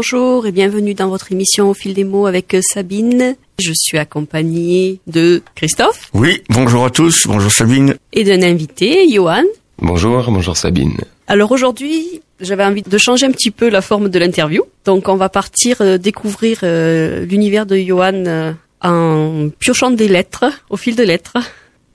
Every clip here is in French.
Bonjour et bienvenue dans votre émission Au fil des mots avec euh, Sabine. Je suis accompagnée de Christophe. Oui, bonjour à tous, bonjour Sabine. Et d'un invité, Johan. Bonjour, bonjour Sabine. Alors aujourd'hui, j'avais envie de changer un petit peu la forme de l'interview. Donc on va partir euh, découvrir euh, l'univers de Johan en piochant des lettres, au fil de lettres.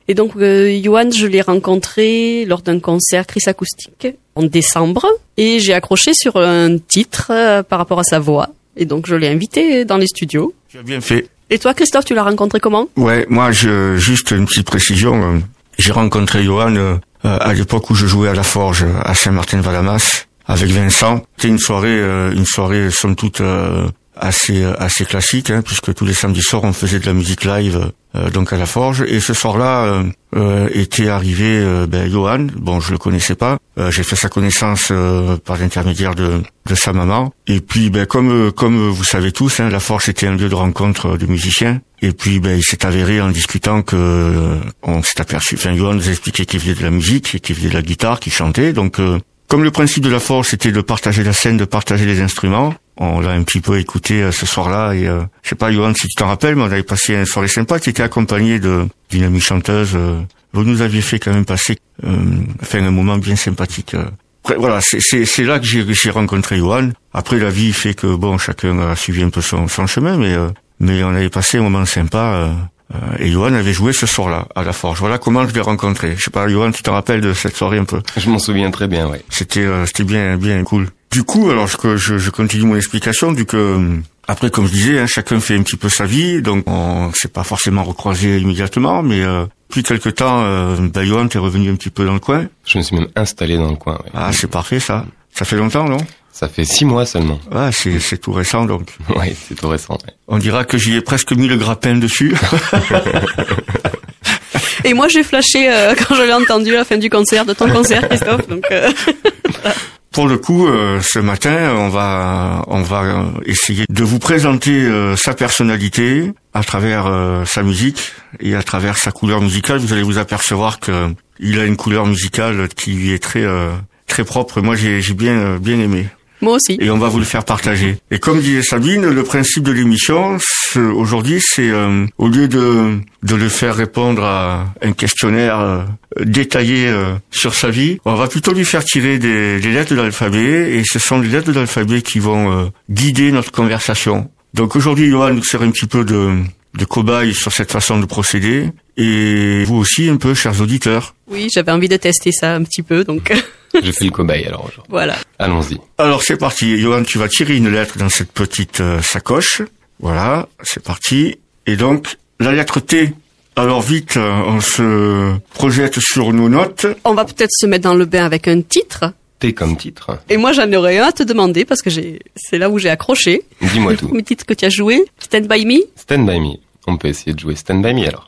Et donc, euh, Johan, je l'ai rencontré lors d'un concert Chris Acoustique en décembre. Et j'ai accroché sur un titre euh, par rapport à sa voix. Et donc, je l'ai invité dans les studios. Tu as bien fait. Et toi, Christophe, tu l'as rencontré comment? Ouais, moi, je, juste une petite précision. euh, J'ai rencontré Johan euh, à l'époque où je jouais à la Forge à Saint-Martin-de-Valamas avec Vincent. C'était une soirée, euh, une soirée somme toute euh, assez assez classique, hein, puisque tous les samedis soirs on faisait de la musique live euh, donc à la Forge. Et ce soir-là euh, euh, était arrivé euh, ben, Johan. Bon, je le connaissais pas. Euh, J'ai fait sa connaissance euh, par l'intermédiaire de, de sa maman. Et puis, ben, comme euh, comme vous savez tous, hein, la Forge était un lieu de rencontre de musiciens. Et puis, ben, il s'est avéré en discutant que euh, on s'est aperçu. Enfin, Johan nous a expliqué qu'il faisait de la musique, qu'il faisait de la guitare, qu'il chantait. Donc, euh, comme le principe de la Forge, c'était de partager la scène, de partager les instruments. On l'a un petit peu écouté euh, ce soir-là et euh, je sais pas Johan si tu t'en rappelles, mais on avait passé une soirée sympa. Tu étais accompagné de d'une amie chanteuse. euh, vous nous aviez fait quand même passer euh, enfin un moment bien sympathique. euh. Après, voilà, c'est là que j'ai j'ai rencontré Johan. Après la vie fait que bon chacun a suivi un peu son son chemin, mais euh, mais on avait passé un moment sympa. Euh, et Johan avait joué ce soir-là à la Forge. Voilà comment je l'ai rencontré. Je sais pas, Johan, tu te rappelles de cette soirée un peu Je m'en souviens très bien, ouais. c'était euh, c'était bien bien cool. Du coup, alors je, je, je continue mon explication du que euh, après comme je disais, hein, chacun fait un petit peu sa vie, donc on s'est pas forcément recroisé immédiatement, mais euh, depuis quelque temps, euh, ben, Johan t'es revenu un petit peu dans le coin. Je me suis même installé dans le coin, ouais. Ah, c'est parfait ça. Ça fait longtemps, non? Ça fait six mois seulement. Ah, c'est c'est tout récent donc. Ouais, c'est tout récent. ouais. On dira que j'y ai presque mis le grappin dessus. Et moi, j'ai flashé euh, quand je l'ai entendu à la fin du concert, de ton concert, Christophe. Donc, euh, Pour le coup, euh, ce matin, on va on va euh, essayer de vous présenter euh, sa personnalité à travers euh, sa musique et à travers sa couleur musicale. Vous allez vous apercevoir que il a une couleur musicale qui lui est très euh, très propre. Moi, j'ai bien bien aimé moi aussi. et on va vous le faire partager. Et comme disait Sabine, le principe de l'émission aujourd'hui, c'est euh, au lieu de de le faire répondre à un questionnaire euh, détaillé euh, sur sa vie, on va plutôt lui faire tirer des, des lettres de l'alphabet et ce sont les lettres de l'alphabet qui vont euh, guider notre conversation. Donc aujourd'hui, Johan nous sert un petit peu de de cobaye sur cette façon de procéder et vous aussi un peu, chers auditeurs. Oui, j'avais envie de tester ça un petit peu, donc J'ai fait le cobaye alors aujourd'hui. voilà. Allons-y. Alors c'est parti, Johan, tu vas tirer une lettre dans cette petite euh, sacoche. Voilà, c'est parti. Et donc, la lettre T. Alors vite, euh, on se projette sur nos notes. On va peut-être se mettre dans le bain avec un titre. T comme titre. Et moi, j'en aurais un à te demander parce que j'ai, c'est là où j'ai accroché. Dis-moi Le tout. premier titre que tu as joué, Stand By Me. Stand by me. On peut essayer de jouer Stand by me alors.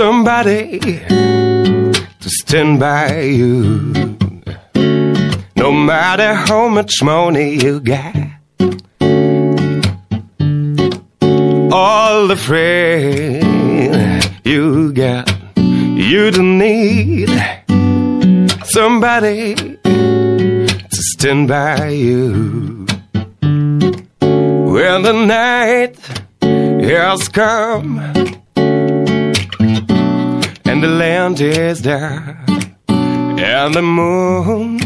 somebody to stand by you. No matter how much money you got, all the friends you got, you don't need somebody to stand by you. When the night has come and the land is dark and the moon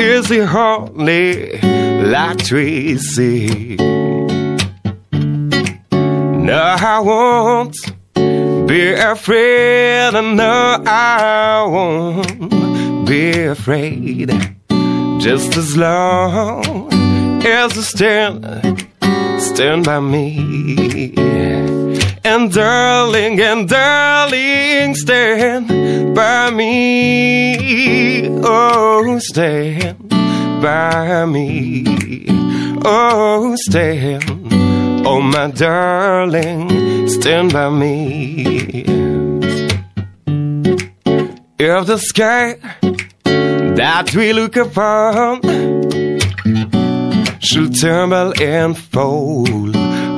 is the only light we see. No, I won't be afraid. No, I won't be afraid. Just as long as you stand, stand by me. And darling, and darling, stand by me. Oh, stand by me. Oh, stand Oh, my darling, stand by me. If the sky that we look upon should tumble and fall,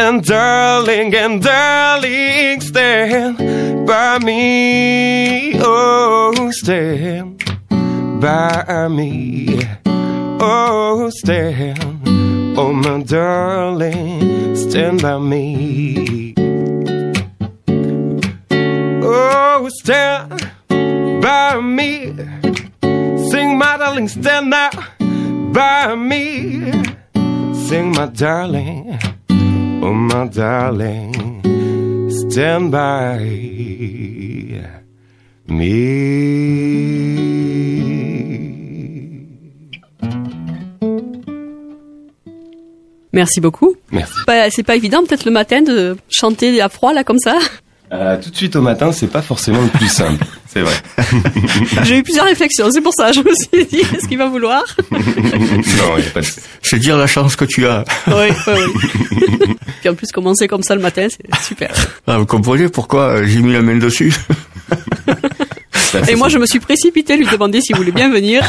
And darling, and darling, stand by me. Oh, stand by me. Oh, stand. Oh, my darling, stand by me. Oh, stand by me. Sing, my darling, stand now by me. Sing, my darling. Oh, my darling, stand by me. Merci beaucoup. Merci. Bah, c'est pas évident, peut-être le matin, de chanter à froid, là, comme ça. Euh, tout de suite au matin, c'est pas forcément le plus simple, c'est vrai. J'ai eu plusieurs réflexions, c'est pour ça, je me suis dit, est-ce qu'il va vouloir? Non, il y a pas de... C'est dire la chance que tu as. Oui, oui, oui. Puis en plus, commencer comme ça le matin, c'est super. Ah, vous comprenez pourquoi j'ai mis la main dessus? Et moi, je me suis précipité lui demander s'il voulait bien venir.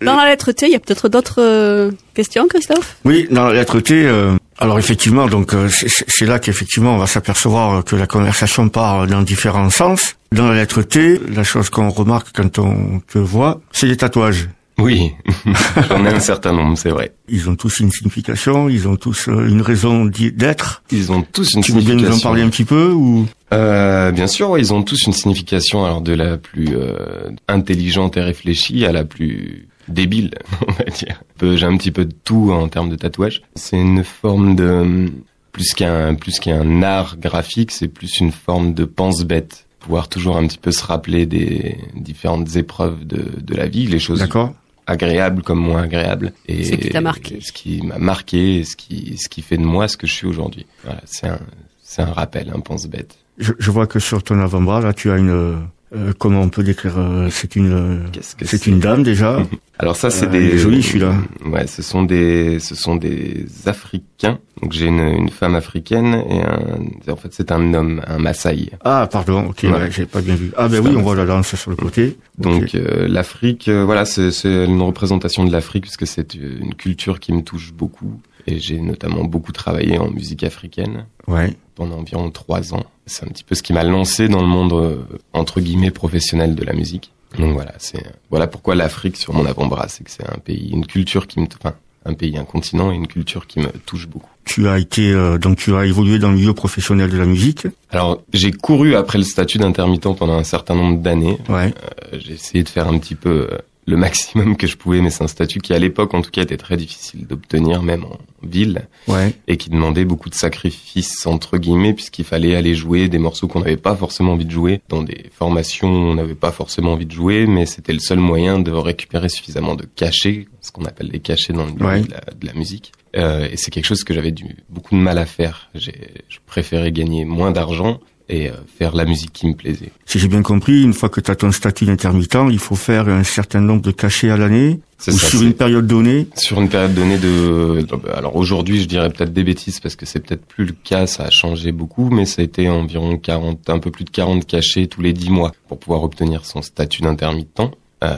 Dans la lettre T, il y a peut-être d'autres euh, questions, Christophe? Oui, dans la lettre T, euh, alors effectivement, donc euh, c'est- là qu'effectivement on va s'apercevoir que la conversation part dans différents sens. Dans la lettre T, la chose qu'on remarque quand on te voit, c'est les tatouages. Oui, j'en ai un certain nombre, c'est vrai. Ils ont tous une signification, ils ont tous euh, une raison d'être. Ils ont tous une Tu veux bien signification. nous en parler un petit peu ou? Euh, bien sûr, ouais, ils ont tous une signification, alors de la plus euh, intelligente et réfléchie à la plus débile, on va dire. Peu- J'ai un petit peu de tout en termes de tatouage. C'est une forme de plus qu'un plus qu'un art graphique, c'est plus une forme de pense-bête. Pouvoir toujours un petit peu se rappeler des différentes épreuves de, de la vie, les choses D'accord agréables comme moins agréables. Et Ce qui t'a marqué. Ce qui m'a marqué, ce qui, ce qui fait de moi ce que je suis aujourd'hui. Voilà, c'est un, c'est un rappel, un pense-bête. je, je vois que sur ton avant-bras, là, tu as une... euh, comment on peut décrire euh, C'est une... euh, c'est une dame déjà. Alors ça, c'est des il est joli, celui-là. Ouais, ce sont des, ce sont des Africains. Donc j'ai une, une femme africaine et un, en fait c'est un homme, un Maasai. Ah, pardon, ok, Ouais. ouais, j'ai pas bien vu. Ah ben oui, on voit la danse sur le côté. Donc l'Afrique, voilà, c'est c'est une représentation de l'Afrique puisque c'est une culture qui me touche beaucoup et j'ai notamment beaucoup travaillé en musique africaine Ouais. Pendant environ trois ans. C'est un petit peu ce qui m'a lancé dans le monde euh, entre guillemets professionnel de la musique. Donc voilà, c'est voilà pourquoi l'Afrique sur mon avant-bras, c'est que c'est un pays, une culture qui me, enfin un pays, un continent et une culture qui me touche beaucoup. Tu as été euh, donc tu as évolué dans le milieu professionnel de la musique. Alors j'ai couru après le statut d'intermittent pendant un certain nombre d'années. Ouais. Euh, j'ai essayé de faire un petit peu le maximum que je pouvais, mais c'est un statut qui à l'époque en tout cas était très difficile d'obtenir, même en ville. Ouais. et qui demandait beaucoup de sacrifices entre guillemets puisqu'il fallait aller jouer des morceaux qu'on n'avait pas forcément envie de jouer dans des formations où on n'avait pas forcément envie de jouer mais c'était le seul moyen de récupérer suffisamment de cachets ce qu'on appelle les cachets dans le milieu Ouais. de, la, de la musique Euh, et c'est quelque chose que j'avais du beaucoup de mal à faire j'ai je préférais gagner moins d'argent et euh, faire la musique qui me plaisait Si j'ai bien compris, une fois que tu as ton statut d'intermittent, il faut faire un certain nombre de cachets à l'année ou ça, sur une période donnée. Sur une période donnée de, alors aujourd'hui, je dirais peut-être des bêtises parce que c'est peut-être plus le cas, ça a changé beaucoup, mais ça a été environ 40, un peu plus de 40 cachets tous les 10 mois pour pouvoir obtenir son statut d'intermittent. Euh,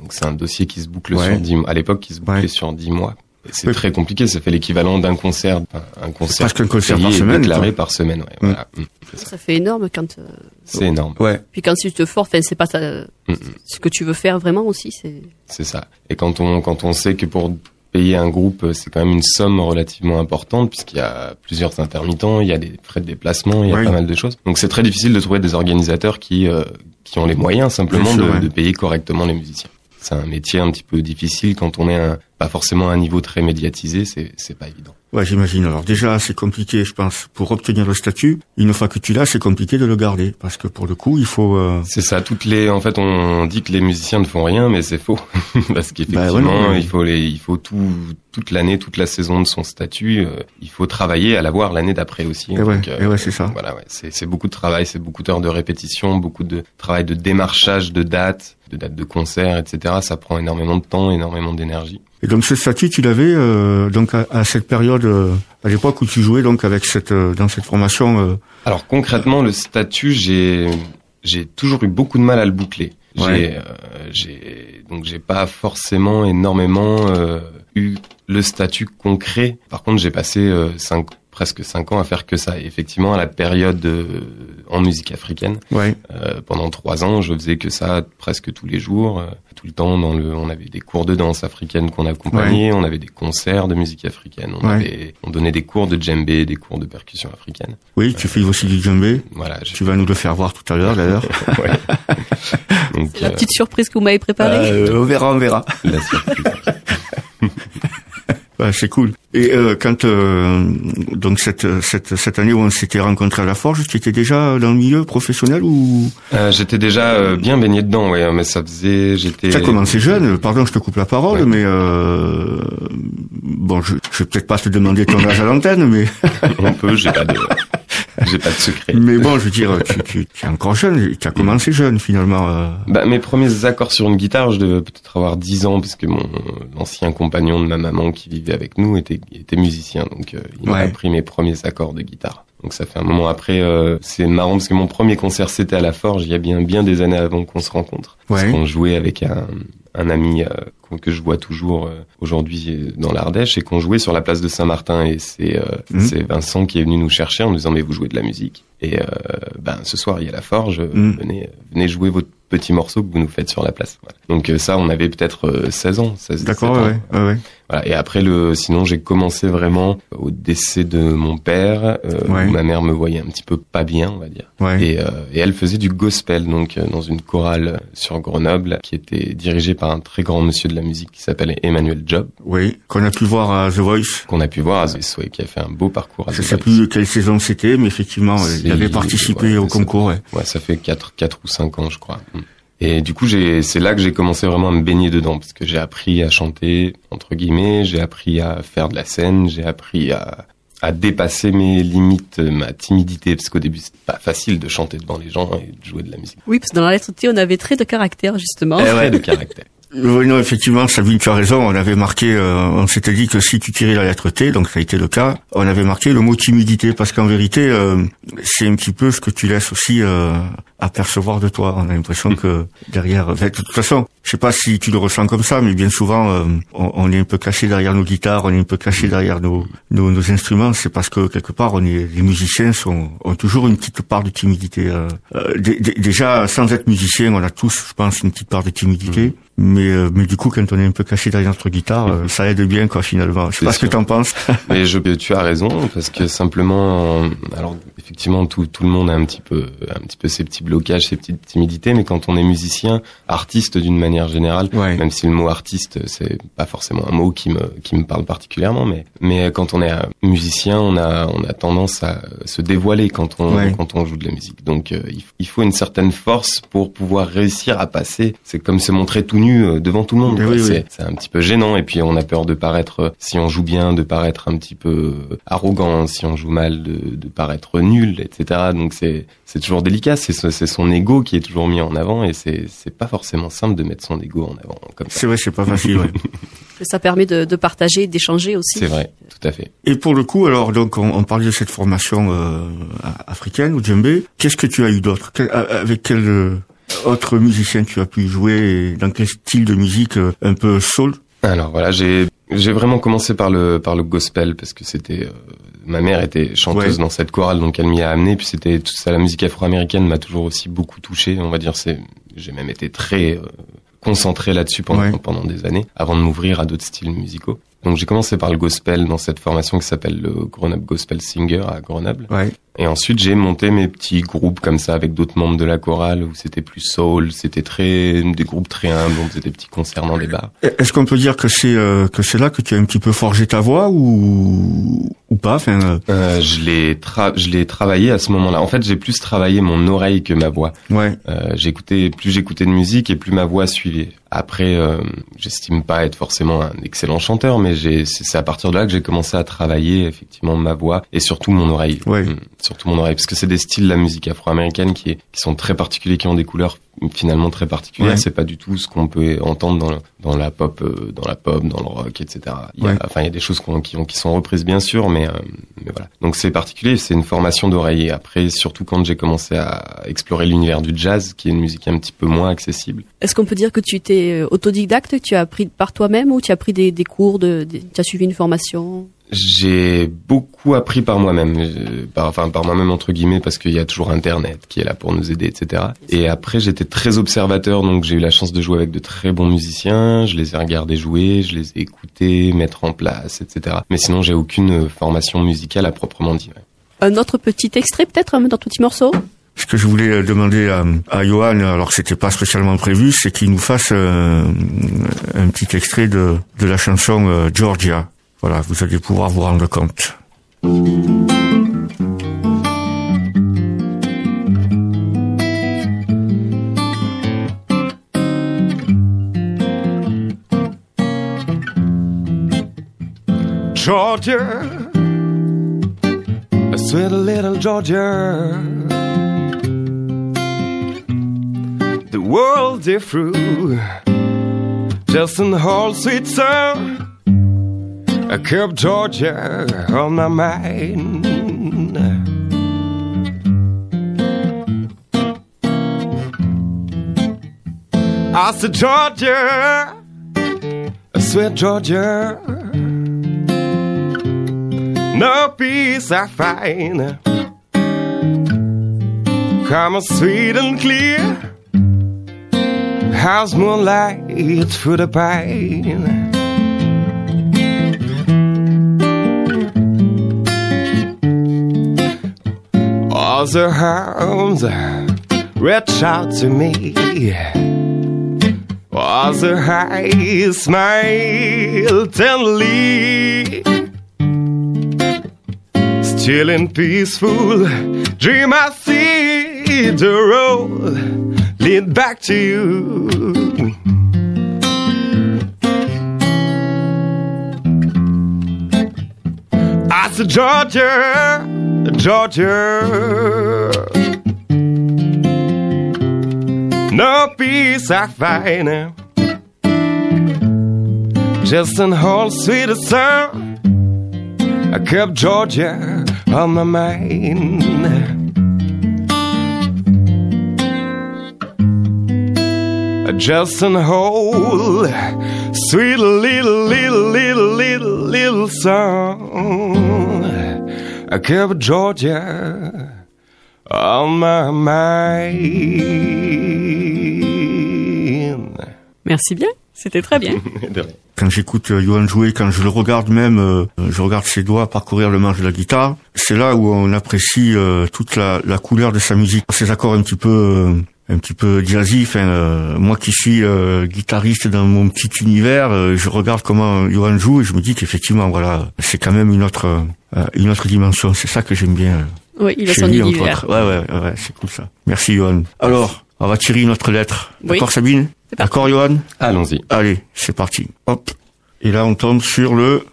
donc c'est un dossier qui se boucle Ouais. sur 10 mois. À l'époque, qui se bouclait Ouais. sur 10 mois. C'est Oui. très compliqué, ça fait l'équivalent d'un concert, un concert presque un concert payé par semaine, déclaré par semaine. Ouais, voilà. Mm. C'est ça. Ça fait énorme quand. euh, C'est énorme. Ouais. Puis quand tu te forces, c'est pas ta- Mm, mm. ce que tu veux faire vraiment aussi. C'est C'est ça. Et quand on quand on sait que pour payer un groupe, euh, c'est quand même une somme relativement importante puisqu'il y a plusieurs intermittents, il y a des frais de déplacement, il y a Oui. pas mal de choses. Donc c'est très difficile de trouver des organisateurs qui euh, qui ont les moyens simplement sûr, de, ouais. de payer correctement les musiciens. C'est un métier un petit peu difficile quand on est un, pas forcément un niveau très médiatisé, c'est pas évident. Ouais, j'imagine. Alors déjà, c'est compliqué, je pense, pour obtenir le statut. Une fois que tu l'as, c'est compliqué de le garder parce que pour le coup, il faut. Euh... C'est ça. Toutes les, en fait, on dit que les musiciens ne font rien, mais c'est faux parce qu'effectivement, bah, ouais, il faut les, il faut tout, toute l'année, toute la saison de son statut. Euh, il faut travailler à l'avoir l'année d'après aussi. Et donc, ouais, euh, ouais c'est ça. Voilà, ouais. C'est, c'est beaucoup de travail, c'est beaucoup d'heures de répétition, beaucoup de travail de démarchage de dates, de dates de concert, etc. Ça prend énormément de temps, énormément d'énergie. Et donc ce statut, tu l'avais euh, donc à, à, cette période, euh, à l'époque où tu jouais donc avec cette euh, dans cette formation. Euh. Alors concrètement, le statut, j'ai j'ai toujours eu beaucoup de mal à le boucler. Ouais. J'ai j'ai donc j'ai pas forcément énormément eu le statut concret. Par contre, j'ai passé cinq presque cinq ans à faire que ça. Et effectivement, à la période euh, en musique africaine, ouais. euh, pendant trois ans, je faisais que ça presque tous les jours, euh, tout le temps. Dans le, on avait des cours de danse africaine qu'on accompagnait, ouais. on avait des concerts de musique africaine, on, avait, on donnait des cours de djembé, des cours de percussion africaine. Oui, tu fais aussi du djembé. Voilà. Tu vas nous le faire voir tout à l'heure, d'ailleurs. La petite surprise que vous m'avez préparée. Euh, on verra, on verra. La surprise. Ouais, c'est cool. Et euh, quand euh, donc cette cette cette année où on s'était rencontré à la Forge, tu étais déjà dans le milieu professionnel ou? Euh, J'étais déjà euh, bien baigné dedans, ouais, mais ça faisait j'étais. Tu as commencé jeune. Pardon, je te coupe la parole, ouais. mais euh, bon, je, je vais peut-être pas te demander ton âge à l'antenne, mais on peut. J'ai pas de. J'ai pas de secret. Mais bon, je veux dire, tu, tu, tu es encore jeune, tu as commencé jeune finalement. Euh... Bah, mes premiers accords sur une guitare, je devais peut-être avoir 10 ans, parce que mon ancien compagnon de ma maman qui vivait avec nous était, était musicien, donc euh, il m'a appris mes premiers accords de guitare. Donc ça fait un moment après, euh, c'est marrant parce que mon premier concert c'était à la Forge, il y a bien bien des années avant qu'on se rencontre. Parce Ouais. qu'on jouait avec un, un ami euh, que je vois toujours euh, aujourd'hui euh, dans l'Ardèche et qu'on jouait sur la place de Saint-Martin et c'est euh, Mhm. c'est Vincent qui est venu nous chercher en nous disant mais vous jouez de la musique et euh, ben ce soir il y a la Forge, Mhm. venez venez jouer votre petit morceau que vous nous faites sur la place. Voilà. Donc ça on avait peut-être euh, 16 ans, 16 D'accord, 17 ans. ouais, ouais, ouais. Voilà. Et après le, sinon j'ai commencé vraiment au décès de mon père, euh, Ouais. où ma mère me voyait un petit peu pas bien, on va dire. ouais. Et, euh, et elle faisait du gospel, donc dans une chorale sur Grenoble, qui était dirigée par un très grand monsieur de la musique qui s'appelle Emmanuel Job, Oui, qu'on a pu voir à The Voice. qu'on a pu voir à The Voice, ouais, qui a fait un beau parcours à Je The sais Voice. plus quelle saison c'était, mais effectivement, il C'est- avait participé ouais, au c'est- concours. Ouais. Ouais, ça fait quatre, quatre ou cinq ans, je crois. Mm. Et du coup, c'est là que j'ai commencé vraiment à me baigner dedans, parce que j'ai appris à chanter entre guillemets, j'ai appris à faire de la scène, j'ai appris à, à dépasser mes limites, ma timidité, parce qu'au début c'était pas facile de chanter devant les gens et de jouer de la musique. Oui, parce que dans la lettre T, on avait trait de caractère, justement. Eh ouais, de caractère. Oui, non, effectivement, Sabine, tu as raison. On avait marqué, euh, on s'était dit que si tu tirais la lettre T, donc ça a été le cas, on avait marqué le mot timidité, parce qu'en vérité, euh, c'est un petit peu ce que tu laisses aussi euh, apercevoir de toi. On a l'impression que derrière, de toute façon, je sais pas si tu le ressens comme ça, mais bien souvent, euh, on, on est un peu caché derrière nos guitares, on est un peu caché derrière nos, nos, nos instruments. C'est parce que quelque part, on est, les musiciens sont, ont toujours une petite part de timidité. euh. Euh, dé- dé- déjà, sans être musicien, on a tous, je pense, une petite part de timidité. Mais, euh, mais du coup, quand on est un peu caché derrière notre guitare, euh, ça aide bien, quoi, finalement. Je sais pas ce que t'en penses. Mais je, tu as raison parce que simplement, euh, alors effectivement, tout, tout le monde a un petit peu, un petit peu ses petits blocages, ses petites timidités, mais quand on est musicien, artiste d'une manière générale, Ouais. même si le mot artiste c'est pas forcément un mot qui me qui me parle particulièrement, mais mais quand on est musicien, on a on a tendance à se dévoiler quand on Ouais. quand on joue de la musique. Donc il faut une certaine force pour pouvoir réussir à passer. C'est comme se montrer tout nu euh, devant tout le monde. Oui, c'est un petit peu gênant et puis on a peur de paraître euh, si on joue bien de paraître un petit peu euh, arrogant si on joue mal de, de paraître nul etc donc c'est c'est toujours délicat c'est ce- c'est son ego qui est toujours mis en avant et c'est c'est pas forcément simple de mettre son ego en avant comme ça C'est vrai, c'est pas facile. ouais. Ça permet de, de partager, d'échanger aussi. c'est vrai tout à fait Et pour le coup, alors donc on, on parlait de cette formation euh, africaine au djembé. Qu'est-ce que tu as eu d'autre? Avec quel euh, autre musicien tu as pu jouer et Dans quel style de musique euh, Un peu soul? Alors voilà j'ai j'ai vraiment commencé par le par le gospel parce que c'était euh, ma mère était chanteuse Ouais. dans cette chorale donc elle m'y a amené puis c'était tout ça la musique afro-américaine m'a toujours aussi beaucoup touché on va dire c'est j'ai même été très euh, concentré là-dessus pendant Ouais. pendant des années avant de m'ouvrir à d'autres styles musicaux donc j'ai commencé par le gospel dans cette formation qui s'appelle le Grenoble Gospel Singer à Grenoble Ouais. Et ensuite, j'ai monté mes petits groupes comme ça avec d'autres membres de la chorale où c'était plus soul, c'était très des groupes très humbles, on faisait des petits concerts dans des bars. Est-ce qu'on peut dire que c'est euh, que c'est là que tu as un petit peu forgé ta voix ou ou pas? Enfin, euh, euh, Je l'ai tra je l'ai travaillé à ce moment-là. En fait, j'ai plus travaillé mon oreille que ma voix. Ouais. Euh, j'écoutais plus j'écoutais de musique et plus ma voix suivait. Après, euh, j'estime pas être forcément un excellent chanteur, mais j'ai, c'est à partir de là que j'ai commencé à travailler effectivement ma voix et surtout mon oreille. Ouais. Surtout mon oreille, parce que c'est des styles de la musique afro-américaine qui, est, qui sont très particuliers, qui ont des couleurs finalement très particulières. Ouais. C'est pas du tout ce qu'on peut entendre dans, dans la pop, euh, dans la pop, dans le rock, etc. Il y a, Ouais. Enfin, il y a des choses qui, ont, qui sont reprises bien sûr, mais, euh, mais voilà. Donc c'est particulier, c'est une formation d'oreiller. Après, surtout quand j'ai commencé à explorer l'univers du jazz, qui est une musique un petit peu moins accessible. Est-ce qu'on peut dire que tu étais euh, autodidacte, tu as appris par toi-même ou tu as pris des, des cours, de, des- tu as suivi une formation? J'ai beaucoup appris par moi-même, euh, par, enfin par moi-même entre guillemets, parce qu'il y a toujours Internet qui est là pour nous aider, etc. Et après, j'étais très observateur, donc j'ai eu la chance de jouer avec de très bons musiciens. Je les ai regardés jouer, je les ai écoutés, mettre en place, etc. Mais sinon, j'ai aucune formation musicale à proprement dire. Un autre petit extrait peut-être dans ton petit morceau? Ce que je voulais euh, demander à, à Johan, alors que c'était pas spécialement prévu, c'est qu'il nous fasse euh, un petit extrait de, de la chanson euh, Georgia. Voilà, vous allez pouvoir vous rendre compte. Georgia, a sweet little Georgia. The world is through, just the whole sweet song. I kept Georgia on my mind. I said, Georgia, a sweet Georgia. No peace I find. Come sweet and clear. How's moonlight through the pine? Other arms reach out to me. Other eyes smile tenderly. Still in peaceful dream, I see the road lead back to you. I said, Georgia, Georgia. No peace I find. Just an whole sweet song. I kept Georgia on my mind. Just an whole sweet little, little, little, little, little song. I kept Georgia on my mind. Merci bien, c'était très bien. Quand j'écoute euh, Johan jouer, quand je le regarde même, euh, je regarde ses doigts parcourir le manche de la guitare, c'est là où on apprécie euh, toute la, la couleur de sa musique. Ces accords un petit peu un petit peu jazzy. Enfin, euh, moi qui suis euh, guitariste dans mon petit univers, euh, je regarde comment Johan joue et je me dis qu'effectivement, voilà, c'est quand même une autre euh, une autre dimension. C'est ça que j'aime bien. euh, Oui, il a son lui, entre univers. autres. Ouais, ouais, ouais, c'est cool ça. Merci Johan. Alors, on va tirer une autre lettre. Oui. D'accord Sabine. D'accord Johan Allons-y. Allez, c'est parti. Hop. Et là, on tombe sur le...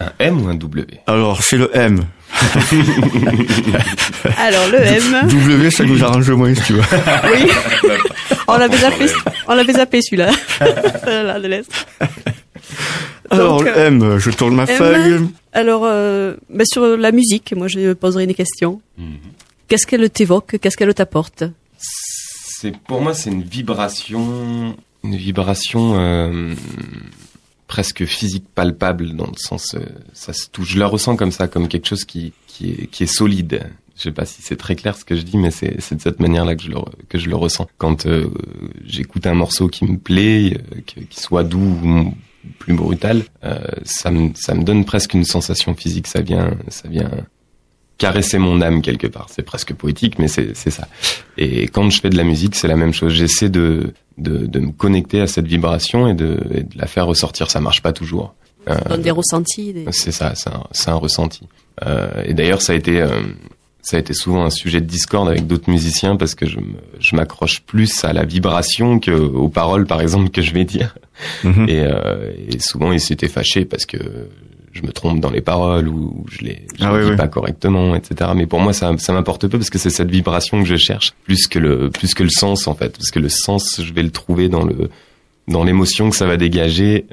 Un M ou un W? Alors, c'est le M. Alors le M, W, ça nous arrange moins, si tu veux. oui. On l'avait zappé, on l'avait zappé celui-là. Celle-là de l'Est. Alors, Donc, le euh, M, je tourne ma M. feuille. Alors, euh, bah, sur la musique, moi je poserai une question. Qu'est-ce qu'elle t'évoque? Qu'est-ce qu'elle t'apporte? C'est pour moi c'est une vibration, une vibration euh, presque physique palpable dans le sens euh, ça se touche. Je la ressens comme ça, comme quelque chose qui qui est qui solide. Je sais pas si c'est très clair ce que je dis, mais c'est de cette manière-là que je le que je le ressens. Quand euh, j'écoute un morceau qui me plaît, euh, qu'il soit doux ou plus brutal, ça me ça me donne presque une sensation physique. Ça vient ça vient caresser mon âme quelque part. C'est presque poétique, mais c'est ça. Et quand je fais de la musique, c'est la même chose. J'essaie de, de, de me connecter à cette vibration et de, et de la faire ressortir. Ça marche pas toujours. Euh, donne des ressentis. Des... C'est ça, c'est un, un, ressenti. Euh, et d'ailleurs, ça a été euh, ça a été souvent un sujet de discorde avec d'autres musiciens parce que je m'accroche plus à la vibration que aux paroles, par exemple, que je vais dire. Mhm. Et, euh, et, souvent, ils s'étaient fâchés parce que je me trompe dans les paroles ou je les, je ah dis pas correctement, etc. Mais pour moi, ça, ça m'importe peu parce que c'est cette vibration que je cherche plus que le plus que le sens en fait, parce que le sens, je vais le trouver dans le dans l'émotion que ça va dégager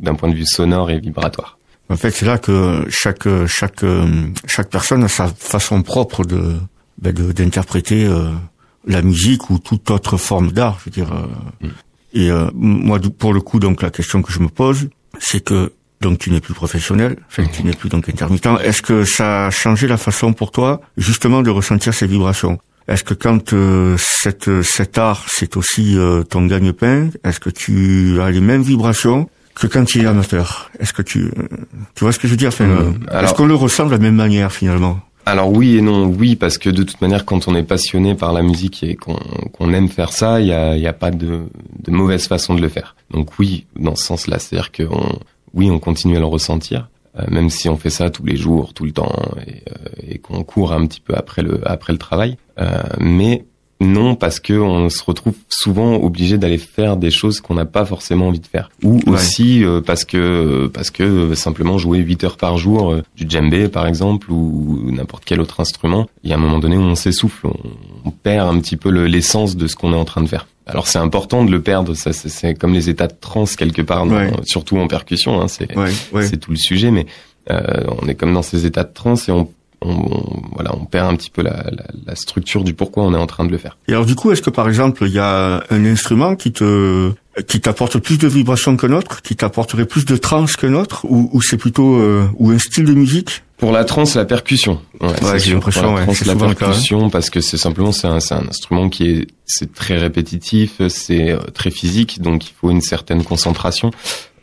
d'un point de vue sonore et vibratoire. En fait, c'est là que chaque chaque chaque personne a sa façon propre de ben d'interpréter euh, la musique ou toute autre forme d'art. Je veux dire. Euh. Mm. Et euh, moi, pour le coup, donc la question que je me pose, c'est que donc tu n'es plus professionnel, enfin, tu n'es plus donc intermittent. Est-ce que ça a changé la façon pour toi justement de ressentir ces vibrations? Est-ce que quand cette, cet art c'est aussi ton gagne-pain, est-ce que tu as les mêmes vibrations que quand tu es amateur? Est-ce que tu, tu vois ce que je veux dire? Enfin, hmm. Est-ce qu'on le ressent de la même manière finalement? Alors oui et non, oui parce que de toute manière quand on est passionné par la musique et qu'on aime faire ça, il y a, y a pas de, de mauvaise façon de le faire. Donc oui, dans ce sens-là, c'est-à-dire que oui, on continue à le ressentir, euh, même si on fait ça tous les jours, tout le temps, et, euh, et qu'on court un petit peu après le après le travail. Euh, mais non, parce que on se retrouve souvent obligé d'aller faire des choses qu'on n'a pas forcément envie de faire. Ou aussi euh, parce que parce que simplement jouer 8 heures par jour euh, du djembé par exemple ou n'importe quel autre instrument, il y a un moment donné où on s'essouffle, on, perd un petit peu l'essence de ce qu'on est en train de faire. Alors c'est important de le perdre, ça c'est comme les états de transe quelque part, surtout en percussion, hein, c'est tout le sujet, mais on est comme dans ces états de transe et on on, voilà, on perd un petit peu la, la, structure du pourquoi on est en train de le faire. Et alors du coup, est-ce que par exemple, il y a un instrument qui te qui t'apporte plus de vibrations que autre, qui t'apporterait plus de trance que autre, ou, ou c'est plutôt euh, ou un style de musique? Pour la trance, la percussion. Ouais, j'ai l'impression. La, trans, la percussion, parce que c'est simplement c'est un, un, instrument qui est c'est très répétitif, c'est euh, très physique, donc il faut une certaine concentration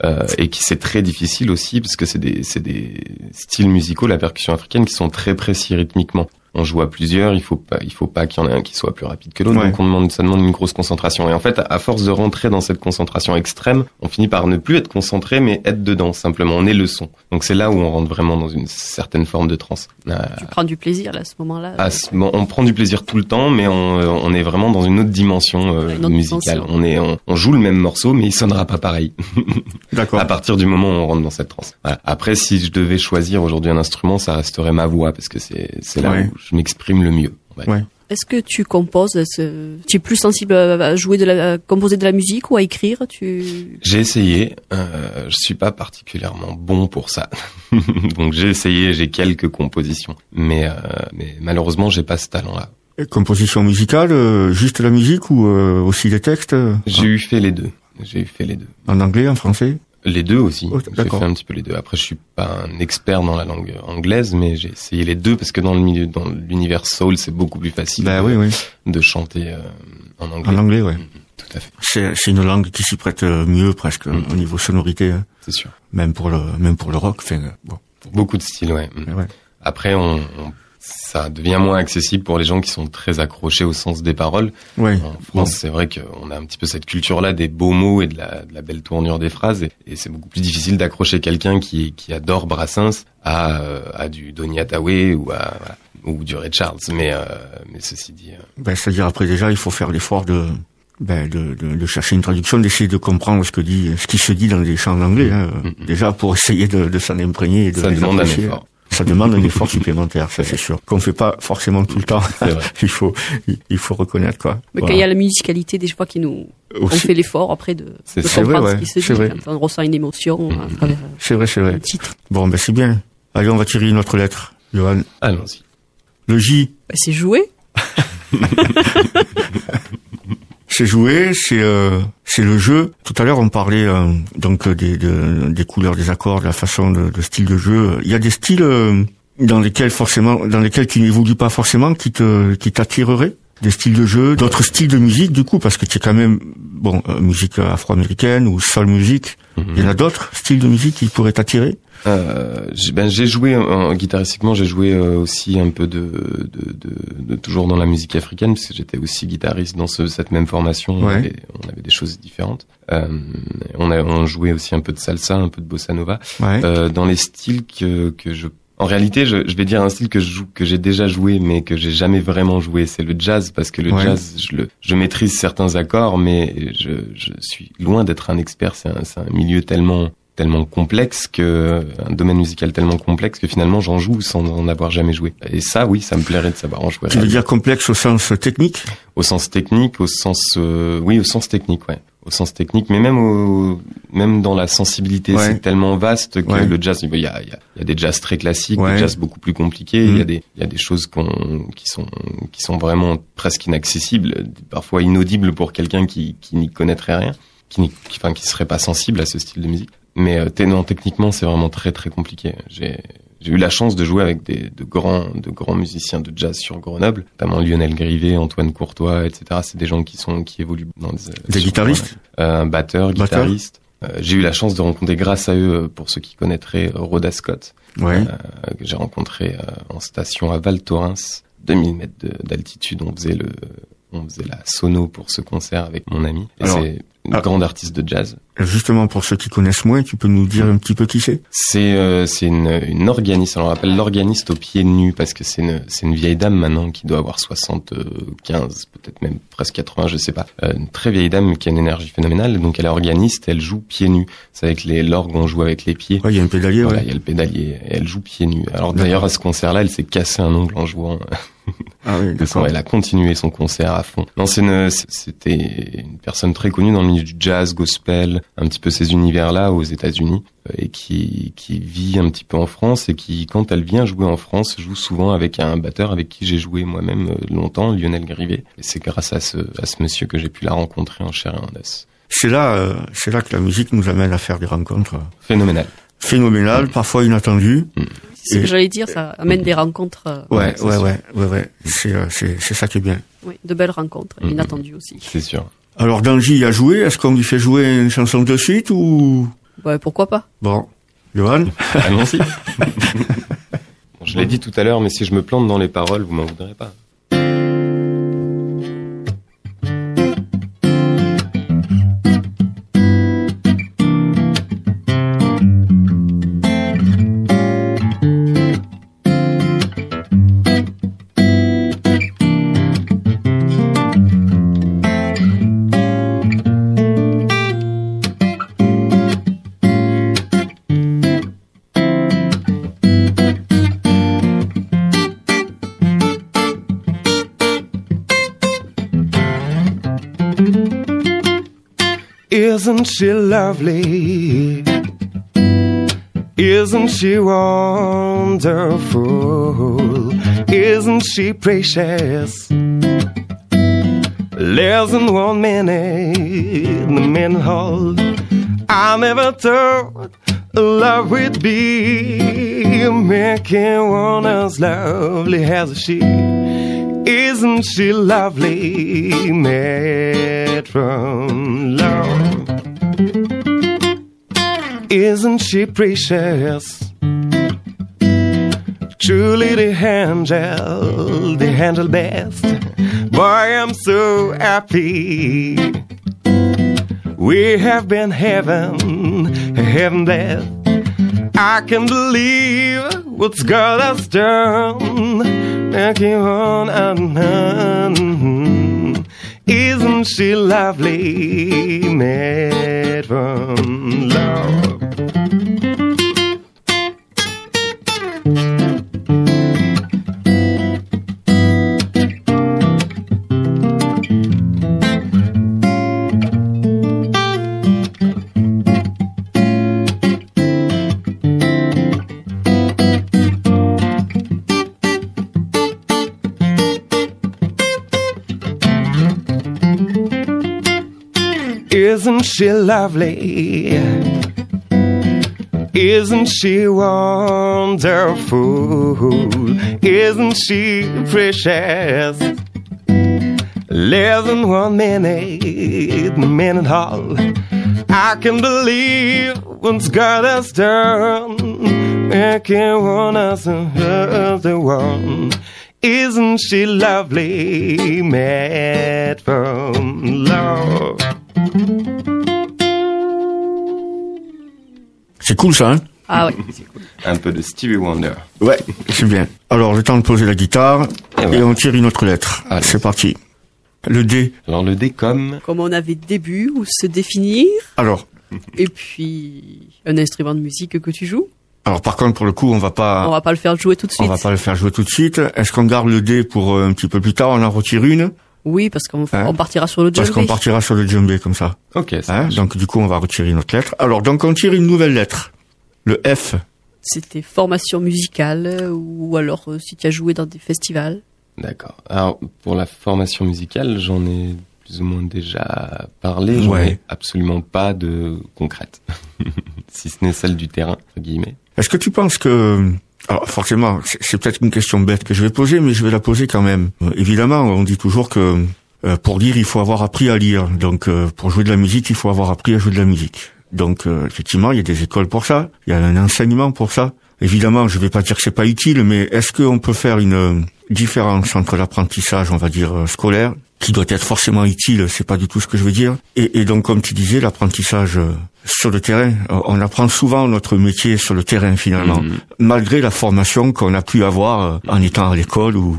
euh, et qui c'est très difficile aussi parce que c'est des c'est des styles musicaux, la percussion africaine, qui sont très précis rythmiquement on joue à plusieurs, il faut pas, il faut pas qu'il y en ait un qui soit plus rapide que l'autre. Donc on demande, ça demande une grosse concentration. Et en fait, à force de rentrer dans cette concentration extrême, on finit par ne plus être concentré, mais être dedans simplement. On est le son. Donc c'est là où on rentre vraiment dans une certaine forme de transe. Euh, tu prends du plaisir là, à ce moment-là. on prend du plaisir tout le temps, mais on, euh, on est vraiment dans une autre dimension euh, musicale. On est, on, joue le même morceau, mais il sonnera pas pareil. D'accord. à partir du moment où on rentre dans cette transe. Après, si je devais choisir aujourd'hui un instrument, ça resterait ma voix parce que c'est c'est là où je m'exprime le mieux. Est-ce que tu composes Tu es plus sensible à jouer de la, à composer de la musique ou à écrire Tu? J'ai essayé. Euh, je suis pas particulièrement bon pour ça. Donc j'ai essayé. J'ai quelques compositions, mais euh, mais malheureusement j'ai pas ce talent-là. Composition musicale, euh, juste la musique ou euh, aussi les textes? J'ai eu fait les deux. J'ai eu fait les deux. En anglais, en français? Les deux aussi. Oh, j'ai fait un petit peu les deux. Après, je suis pas un expert dans la langue anglaise, mais j'ai essayé les deux parce que dans le milieu, dans l'univers soul, c'est beaucoup plus facile bah de, chanter euh, en anglais. En anglais, ouais. Mm-hmm. tout à fait. C'est, c'est une langue qui s'y prête euh, mieux presque mm-hmm. au niveau sonorité. Hein. C'est sûr. Même pour le, même pour le rock. Enfin, bon. Pour beaucoup de styles, ouais. ouais. Après, on, on ça devient moins accessible pour les gens qui sont très accrochés au sens des paroles. Oui. En France, c'est vrai qu'on a un petit peu cette culture-là des beaux mots et de la, de la belle tournure des phrases, et, c'est beaucoup plus difficile d'accrocher quelqu'un qui, qui adore Brassens à, euh, à du Donny Hathaway ou à ou du Ray Charles. Mais euh, mais ceci dit. Euh, ben, c'est-à-dire après déjà, il faut faire l'effort de ben, de, de, de, chercher une traduction, d'essayer de comprendre ce que dit, ce qui se dit dans les chants anglais, hein, mm-hmm. déjà pour essayer de, de s'en imprégner et de ça demande un effort ça demande un effort supplémentaire, ça c'est sûr. Qu'on fait pas forcément tout le temps. il faut, il faut reconnaître quoi. Mais quand il y a la musicalité, des fois qui nous, on fait l'effort après de, de comprendre vrai, ce qui se dit vrai. quand on ressent une émotion à travers c'est vrai, c'est vrai. titre. Bon, ben c'est bien. Allez, on va tirer une autre lettre, Johan. Allons-y. Le J. Ben, c'est joué. c'est jouer, c'est euh, c'est le jeu. Tout à l'heure, on parlait euh, donc des, des couleurs, des accords, de la façon de, de style de jeu. Il y a des styles euh, dans lesquels forcément, dans lesquels tu n'évolues pas forcément, qui te qui t'attireraient? Des styles de jeu, d'autres styles de musique du coup, parce que tu es quand même bon euh, musique afro-américaine ou soul music. Mhm. Il y en a d'autres styles de musique qui pourraient t'attirer? Euh, j'ai ben, j'ai joué en, guitaristiquement, j'ai joué euh, aussi un peu de, de, de, de, toujours dans la musique africaine parce que j'étais aussi guitariste dans ce, cette même formation. On, Ouais. avait, on avait des choses différentes. Euh, on a on jouait aussi un peu de salsa, un peu de bossa nova. Ouais. Euh, dans les styles que que je en réalité, je, je vais dire un style que je joue, que j'ai déjà joué, mais que j'ai jamais vraiment joué. C'est le jazz, parce que le Ouais. jazz, je le, je maîtrise certains accords, mais je, je suis loin d'être un expert. C'est un, c'est un milieu tellement, tellement complexe que, un domaine musical tellement complexe que finalement j'en joue sans en avoir jamais joué. Et ça, oui, ça me plairait de savoir en jouer. Tu veux dire complexe au sens technique? Au sens technique, au sens, euh, oui, au sens technique, ouais. Au sens technique, mais même au, même dans la sensibilité, Ouais. c'est tellement vaste que Ouais. le jazz, il y a, il y a, des jazz très classiques, Ouais. des jazz beaucoup plus compliqués, il y a des, il y a des choses qu'on, qui sont, qui sont vraiment presque inaccessibles, parfois inaudibles pour quelqu'un qui, qui n'y connaîtrait rien, qui, qui, enfin, qui serait pas sensible à ce style de musique. Mais euh, non, techniquement, c'est vraiment très très compliqué. J'ai j'ai eu la chance de jouer avec des de grands de grands musiciens de jazz sur Grenoble, notamment Lionel Grivet, Antoine Courtois, etc. C'est des gens qui sont qui évoluent dans des, Des guitaristes. Euh, Un batteur, Batteur. guitariste. Euh, j'ai eu la chance de rencontrer grâce à eux, pour ceux qui connaîtraient, Rhoda Scott, Ouais. euh, que j'ai rencontré euh, en station à Val Thorens, 2000 mètres de- d'altitude. On faisait le on faisait la sono pour ce concert avec mon ami. Et Alors, ah. grande artiste de jazz. Justement, pour ceux qui connaissent moins, tu peux nous dire un petit peu qui c'est? C'est euh, c'est une, une organiste. Alors on l'appelle l'organiste aux pieds nus parce que c'est une c'est une vieille dame maintenant qui doit avoir 75, peut-être même presque 80, je sais pas. Euh, une très vieille dame qui a une énergie phénoménale. Donc elle est organiste, elle joue pieds nus. C'est avec les l'orgue on joue avec les pieds. Ouais, il y a un pédalier, Voilà, ouais. il y a le pédalier. Elle joue pieds nus. Alors d'ailleurs à ce concert-là, elle s'est cassé un ongle en jouant. Ah oui, elle a continué son concert à fond. Non, une- c'était une personne très connue dans le milieu du jazz, gospel, un petit peu ces univers-là aux États-Unis, euh, et qui, qui vit un petit peu en France et qui, quand elle vient jouer en France, joue souvent avec un batteur avec qui j'ai joué moi-même euh, longtemps, Lionel Grivet. Et c'est grâce à ce, à ce monsieur que j'ai pu la rencontrer en chair et en os. C'est là, euh, c'est là que la musique nous amène à faire des rencontres Phénoménal. Phénoménales, parfois inattendues. C'est ce que j'allais dire, ça amène des rencontres, euh, Ouais, ouais, ouais, ouais, ouais. C'est, euh, c'est, c'est ça qui est bien. oui, de belles rencontres, Mhm. inattendues aussi. C'est sûr. Alors, Danji a joué. Est-ce qu'on lui fait jouer une chanson de suite ou? Ouais, pourquoi pas bon, Johan? Allons-y. Bon, je l'ai dit tout à l'heure, mais si je me plante dans les paroles, vous m'en voudrez pas. Isn't she lovely? Isn't she wonderful? Isn't she precious? Less than one minute, the minute hold. I never thought love would be making one as lovely as she. Isn't she lovely, made from love? Isn't she precious? Truly the angel, the angel best. Boy, I'm so happy. We have been heaven, heaven blessed. I can believe what's God has done. Making on and on. Isn't she lovely, made from love? She lovely? Isn't she wonderful? Isn't she precious? Less than one minute, minute all. I can believe what's God has done. Can want us the one. Isn't she lovely, made from love? C'est cool ça, hein Ah ouais. Un peu de Stevie Wonder. Ouais, c'est bien. Alors, le temps de poser la guitare Et et, voilà. on tire une autre lettre. Allez. C'est parti. Le D. Alors le D comme Comme on avait début ou se définir, Alors, et puis un instrument de musique que tu joues. alors par contre, pour le coup, on va pas, On va pas le faire jouer tout de on suite. va pas le faire jouer tout de suite. Est-ce qu'on garde le D pour euh, un petit peu plus tard? On en retire une? Oui, parce qu'on Hein on partira sur le parce djembé. qu'on partira sur le djembé comme ça. Ok, ça Hein donc du coup, on va retirer une autre lettre. Alors, donc on tire une nouvelle lettre. Le F. C'était formation musicale euh, ou alors euh, si tu as joué dans des festivals. D'accord. Alors pour la formation musicale, j'en ai plus ou moins déjà parlé. J'en Ouais. ai absolument pas de concrète, si ce n'est celle du terrain, entre guillemets. Est-ce que tu penses que alors forcément, c'est peut-être une question bête que je vais poser, mais je vais la poser quand même. Euh, évidemment, on dit toujours que euh, pour lire, il faut avoir appris à lire. Donc, euh, pour jouer de la musique, il faut avoir appris à jouer de la musique. Donc, euh, effectivement, il y a des écoles pour ça. Il y a un enseignement pour ça. Évidemment, je vais pas dire que c'est pas utile, mais est-ce qu'on peut faire une différence entre l'apprentissage, on va dire scolaire, qui doit être forcément utile, c'est pas du tout ce que je veux dire, et, et donc comme tu disais, l'apprentissage euh, sur le terrain. Euh, On apprend souvent notre métier sur le terrain finalement, Mhm. malgré la formation qu'on a pu avoir euh, en étant à l'école ou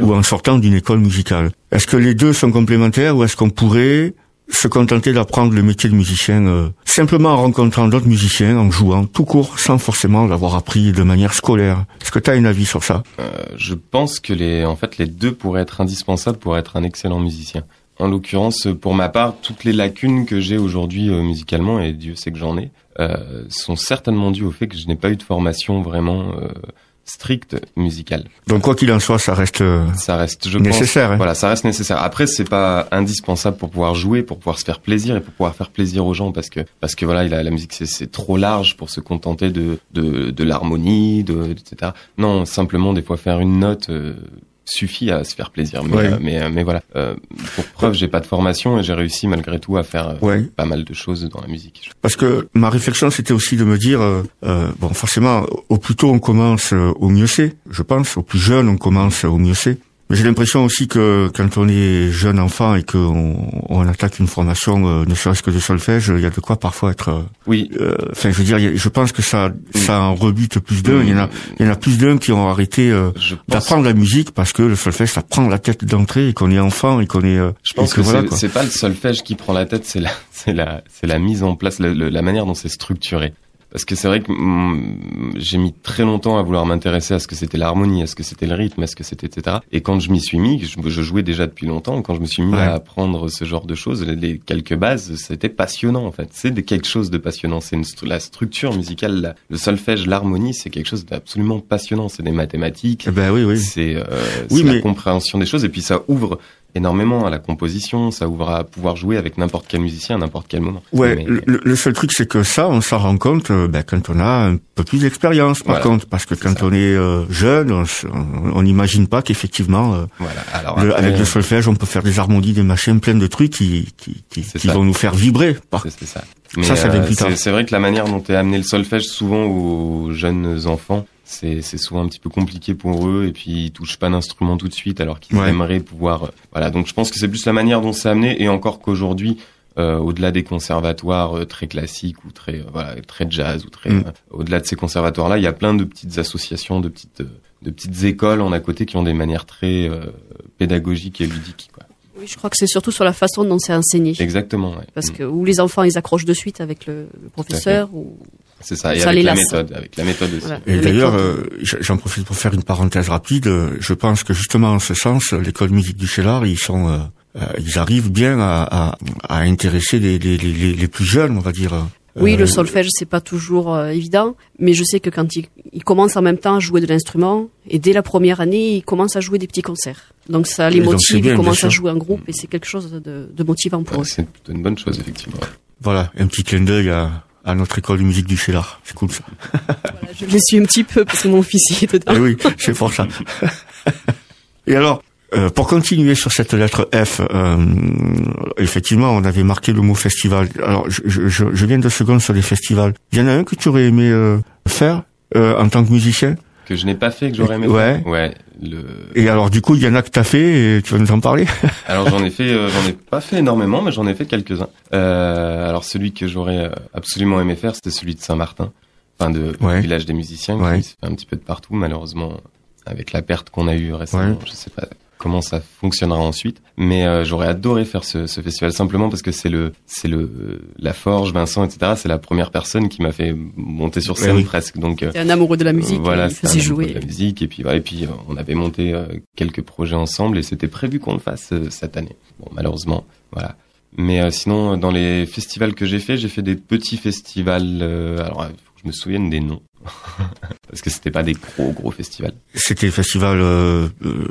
en sortant d'une école musicale. Est-ce que les deux sont complémentaires ou est-ce qu'on pourrait se contenter d'apprendre le métier de musicien euh, simplement en rencontrant d'autres musiciens, en jouant tout court, sans forcément l'avoir appris de manière scolaire Est-ce que tu as un avis sur ça? Euh, je pense que les, en fait, les deux pourraient être indispensables pour être un excellent musicien. En l'occurrence, pour ma part, toutes les lacunes que j'ai aujourd'hui euh, musicalement, et Dieu sait que j'en ai, sont certainement dues au fait que je n'ai pas eu de formation vraiment stricte musicale. Donc quoi qu'il en soit, ça reste euh, Ça reste, je nécessaire. pense, hein. voilà, ça reste nécessaire. Après, c'est pas indispensable pour pouvoir jouer, pour pouvoir se faire plaisir et pour pouvoir faire plaisir aux gens, parce que parce que voilà, la, la musique c'est c'est trop large pour se contenter de de, de l'harmonie, de etc. Non, simplement des fois faire une note. euh, suffit à se faire plaisir mais Ouais. euh, mais, euh, mais voilà Euh, pour preuve j'ai pas de formation et j'ai réussi malgré tout à faire euh, Ouais. pas mal de choses dans la musique Parce que ma réflexion, c'était aussi de me dire, bon, forcément, au plus tôt on commence, au mieux c'est, je pense. Au plus jeune on commence, au mieux c'est. Mais j'ai l'impression aussi que quand on est jeune enfant et qu'on on attaque une formation, euh, ne serait-ce que de solfège, il y a de quoi parfois être. euh, oui euh, Enfin, je veux dire, je pense que ça, ça en rebute plus d'un. Il y en a, il y en a plus d'un qui ont arrêté euh, d'apprendre la musique parce que le solfège, ça prend la tête d'entrée et qu'on est enfant et qu'on est. euh, Je pense et que, voilà, c'est- pas le solfège qui prend la tête, c'est la, c'est la, c'est la mise en place, le- la manière dont c'est structuré. Parce que c'est vrai que mm, j'ai mis très longtemps à vouloir m'intéresser à ce que c'était l'harmonie, à ce que c'était le rythme, à ce que c'était etc. Et quand je m'y suis mis, je, je jouais déjà depuis longtemps. Quand je me suis mis Ouais. à apprendre ce genre de choses, les, les quelques bases, c'était passionnant en fait. C'est quelque chose de passionnant. C'est la structure musicale, la- le solfège, l'harmonie, c'est quelque chose d'absolument passionnant. C'est des mathématiques, Eh ben oui, oui. c'est euh, Oui, la compréhension des choses et puis ça ouvre énormément à la composition, ça ouvre à pouvoir jouer avec n'importe quel musicien à n'importe quel moment. Ouais, Mais- le, le seul truc c'est que ça, on s'en rend compte euh, ben, quand on a un peu plus d'expérience, par Voilà, contre, parce que quand ça. on est euh, jeune, on n'imagine pas qu'effectivement, euh, voilà. Alors le- après, avec le solfège, on peut faire des harmonies, des machins, plein de trucs qui qui, qui, vont nous faire vibrer. Par... c'est ça. Mais Ça, ça vient euh, plus tard. c'est- c'est vrai que la manière dont est amené le solfège souvent aux jeunes enfants, c'est c'est souvent un petit peu compliqué pour eux et puis ils touchent pas d'instrument tout de suite alors qu'ils Ouais. aimeraient pouvoir. euh, Voilà. Donc je pense que c'est plus la manière dont c'est amené et encore qu'aujourd'hui. euh, au-delà des conservatoires euh, très classiques ou très euh, voilà très jazz ou très Mm. euh, au-delà de ces conservatoires là il y a plein de petites associations de petites de petites écoles en à côté qui ont des manières très euh, pédagogiques et ludiques quoi. Oui, je crois que c'est surtout sur la façon dont c'est enseigné. exactement ouais. Parce Mm. que où les enfants ils accrochent de suite avec le, le professeur ou c'est ça et ça avec la lasse. méthode avec la méthode aussi voilà. Et d'ailleurs, euh, j'en profite pour faire une parenthèse rapide. Je pense que justement en ce sens, l'école musique du Chélar, ils sont, euh, euh, ils arrivent bien à, à, à intéresser les, les, les, les plus jeunes, on va dire. Oui, Euh, le solfège, c'est pas toujours euh, évident, mais je sais que quand ils, ils commencent en même temps à jouer de l'instrument, et dès la première année, ils commencent à jouer des petits concerts. Donc ça les Et motive, bien, ils commencent à jouer en groupe, et c'est quelque chose de, de motivant pour Ouais, eux. c'est plutôt une bonne chose effectivement Voilà, un petit clin d'œil à, à notre école de musique du Chélar. C'est cool ça. Voilà, je les suis un petit peu parce que mon fils y est dedans. Eh oui, c'est pour ça. Et alors, Euh, pour continuer sur cette lettre F, euh, effectivement, on avait marqué le mot festival. Alors, je, je, je viens de secondes sur les festivals. Il y en a un que tu aurais aimé euh, faire euh, en tant que musicien? Que je n'ai pas fait, que j'aurais aimé Ouais. faire. Ouais. Le... Et alors, du coup, il y en a que t'as fait et tu vas nous en parler Alors j'en ai fait, euh, j'en ai pas fait énormément, mais j'en ai fait quelques-uns. Euh, alors celui que j'aurais euh, absolument aimé faire, c'était celui de Saint-Martin, enfin de Ouais. village des musiciens, Ouais. qui se fait un petit peu de partout. Malheureusement, avec la perte qu'on a eue récemment, je sais pas comment ça fonctionnera ensuite. Mais euh, j'aurais adoré faire ce, ce festival simplement parce que c'est le, c'est le, la Forge, Vincent, etc. C'est la première personne qui m'a fait monter sur scène Ouais, oui. presque. Donc euh, C'est un amoureux de la musique. voilà, faisait un amoureux jouer. de la musique et puis voilà, et puis euh, on avait monté euh, quelques projets ensemble et c'était prévu qu'on le fasse euh, cette année. Bon, malheureusement, voilà. Mais euh, sinon, euh, dans les festivals que j'ai fait, j'ai fait des petits festivals. euh, alors, il faut que je me souvienne des noms parce que c'était pas des gros gros festivals. C'était le festival euh, euh,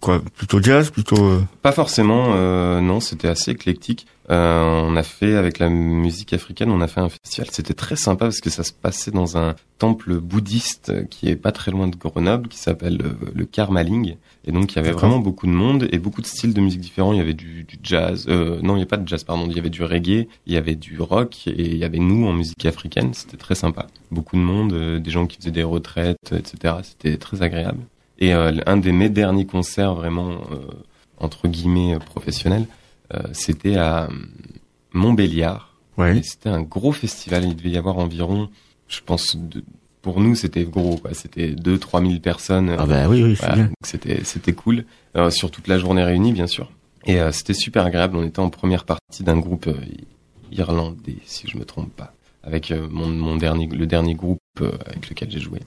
quoi Plutôt jazz, plutôt. euh, Pas forcément, non, c'était assez éclectique. On a fait avec la musique africaine, on a fait un festival. C'était très sympa parce que ça se passait dans un temple bouddhiste qui est pas très loin de Grenoble, qui s'appelle euh, le Karmaling. Et donc il y avait vraiment beaucoup de monde et beaucoup de styles de musique différents. Il y avait du, du jazz, euh, non, il n'y a pas de jazz, pardon. Il y avait du reggae, il y avait du rock et il y avait nous en musique africaine. C'était très sympa. Beaucoup de monde, euh, des gens qui faisaient des retraites, etc. C'était très agréable. Et euh, un de mes derniers concerts vraiment entre guillemets professionnels, c'était à euh, Montbéliard. Ouais. C'était un gros festival. Il devait y avoir environ, je pense, de- pour nous c'était gros, quoi. C'était 2-3 000 personnes. Ah bah oui, oui, Voilà, bien. c'était c'était cool euh, sur toute la journée réunie bien sûr et euh, c'était super agréable on était en première partie d'un groupe euh, irlandais si je me trompe pas avec mon, mon dernier le dernier groupe avec lequel j'ai joué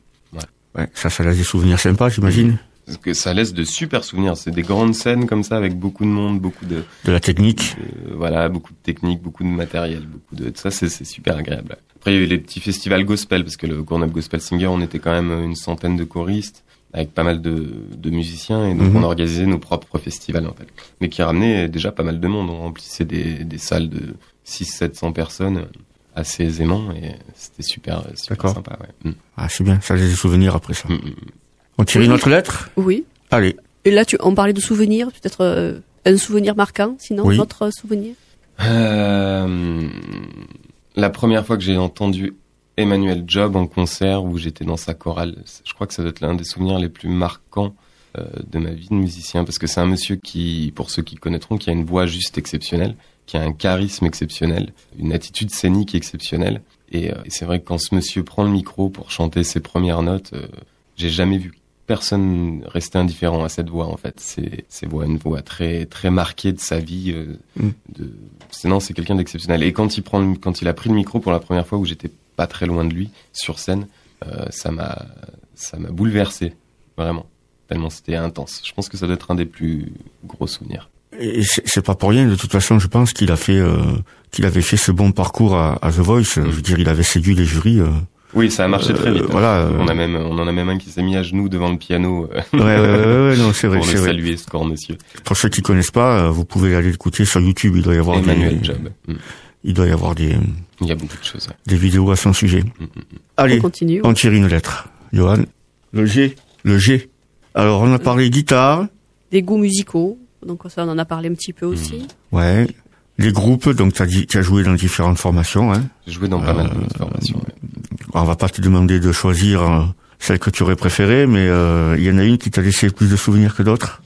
Ouais, ça, ça laisse des souvenirs sympas, j'imagine. Parce que ça laisse de super souvenirs c'est des grandes scènes comme ça avec beaucoup de monde beaucoup de De la technique. voilà beaucoup de technique beaucoup de matériel beaucoup de ça c'est c'est super agréable après il y a eu les petits festivals gospel parce que le Grenoble Gospel Singer on était quand même une centaine de choristes avec pas mal de, de musiciens et donc Mhm. on organisait nos propres festivals en fait mais qui ramenaient déjà pas mal de monde on remplissait des, des salles de 6 700 personnes assez aisément et c'était super super D'accord. sympa ouais. Mm. Ah, c'est bien, ça laisse des souvenirs après ça. Mm, mm. On tire une autre lettre? Oui. Allez. Et là, tu, on parlait de souvenirs, peut-être euh, un souvenir marquant, sinon Oui. un autre souvenir? Euh, la première fois que j'ai entendu Emmanuel Job en concert où j'étais dans sa chorale, je crois que ça doit être l'un des souvenirs les plus marquants euh, de ma vie de musicien parce que c'est un monsieur qui, pour ceux qui connaîtront, qui a une voix juste exceptionnelle, qui a un charisme exceptionnel, une attitude scénique exceptionnelle. Et, euh, c'est vrai que quand ce monsieur prend le micro pour chanter ses premières notes, euh, j'ai jamais vu personne rester indifférent à cette voix en fait. C'est une voix très très marquée de sa vie. euh, Mm. de c'est non c'est quelqu'un d'exceptionnel. Et quand il prend le- quand il a pris le micro pour la première fois où j'étais pas très loin de lui sur scène, euh, ça m'a ça m'a bouleversé vraiment tellement c'était intense. Je pense que ça doit être un des plus gros souvenirs. Et c'est pas pour rien, de toute façon, je pense qu'il a fait, euh, qu'il avait fait ce bon parcours à, à The Voice. Je veux dire, il avait séduit les jurys. Euh. Oui, ça a marché très Euh, vite. voilà, euh. On a même on en a même un qui s'est mis à genoux devant le piano euh, Ouais, ouais, ouais, ouais, ouais, non, c'est vrai, pour le c'est vrai. saluer ce corps monsieur. Pour ceux qui connaissent pas, euh, vous pouvez aller l'écouter sur YouTube. Il doit y avoir Emmanuel des, Job. Mm. il doit y avoir des, Il y a beaucoup de choses. des vidéos à son sujet. Mm, mm. Allez, On continue. on tire une lettre. Johan, le G, le G. Alors, on a parlé guitare, Des goûts musicaux. Donc ça, on en a parlé un petit peu aussi. ouais. Les groupes, donc tu as dit, tu as joué dans différentes formations, hein. J'ai joué dans pas mal Euh, de formations. ouais. On va pas te demander de choisir euh, celle que tu aurais préférée, mais euh, il y en a une qui t'a laissé plus de souvenirs que d'autres?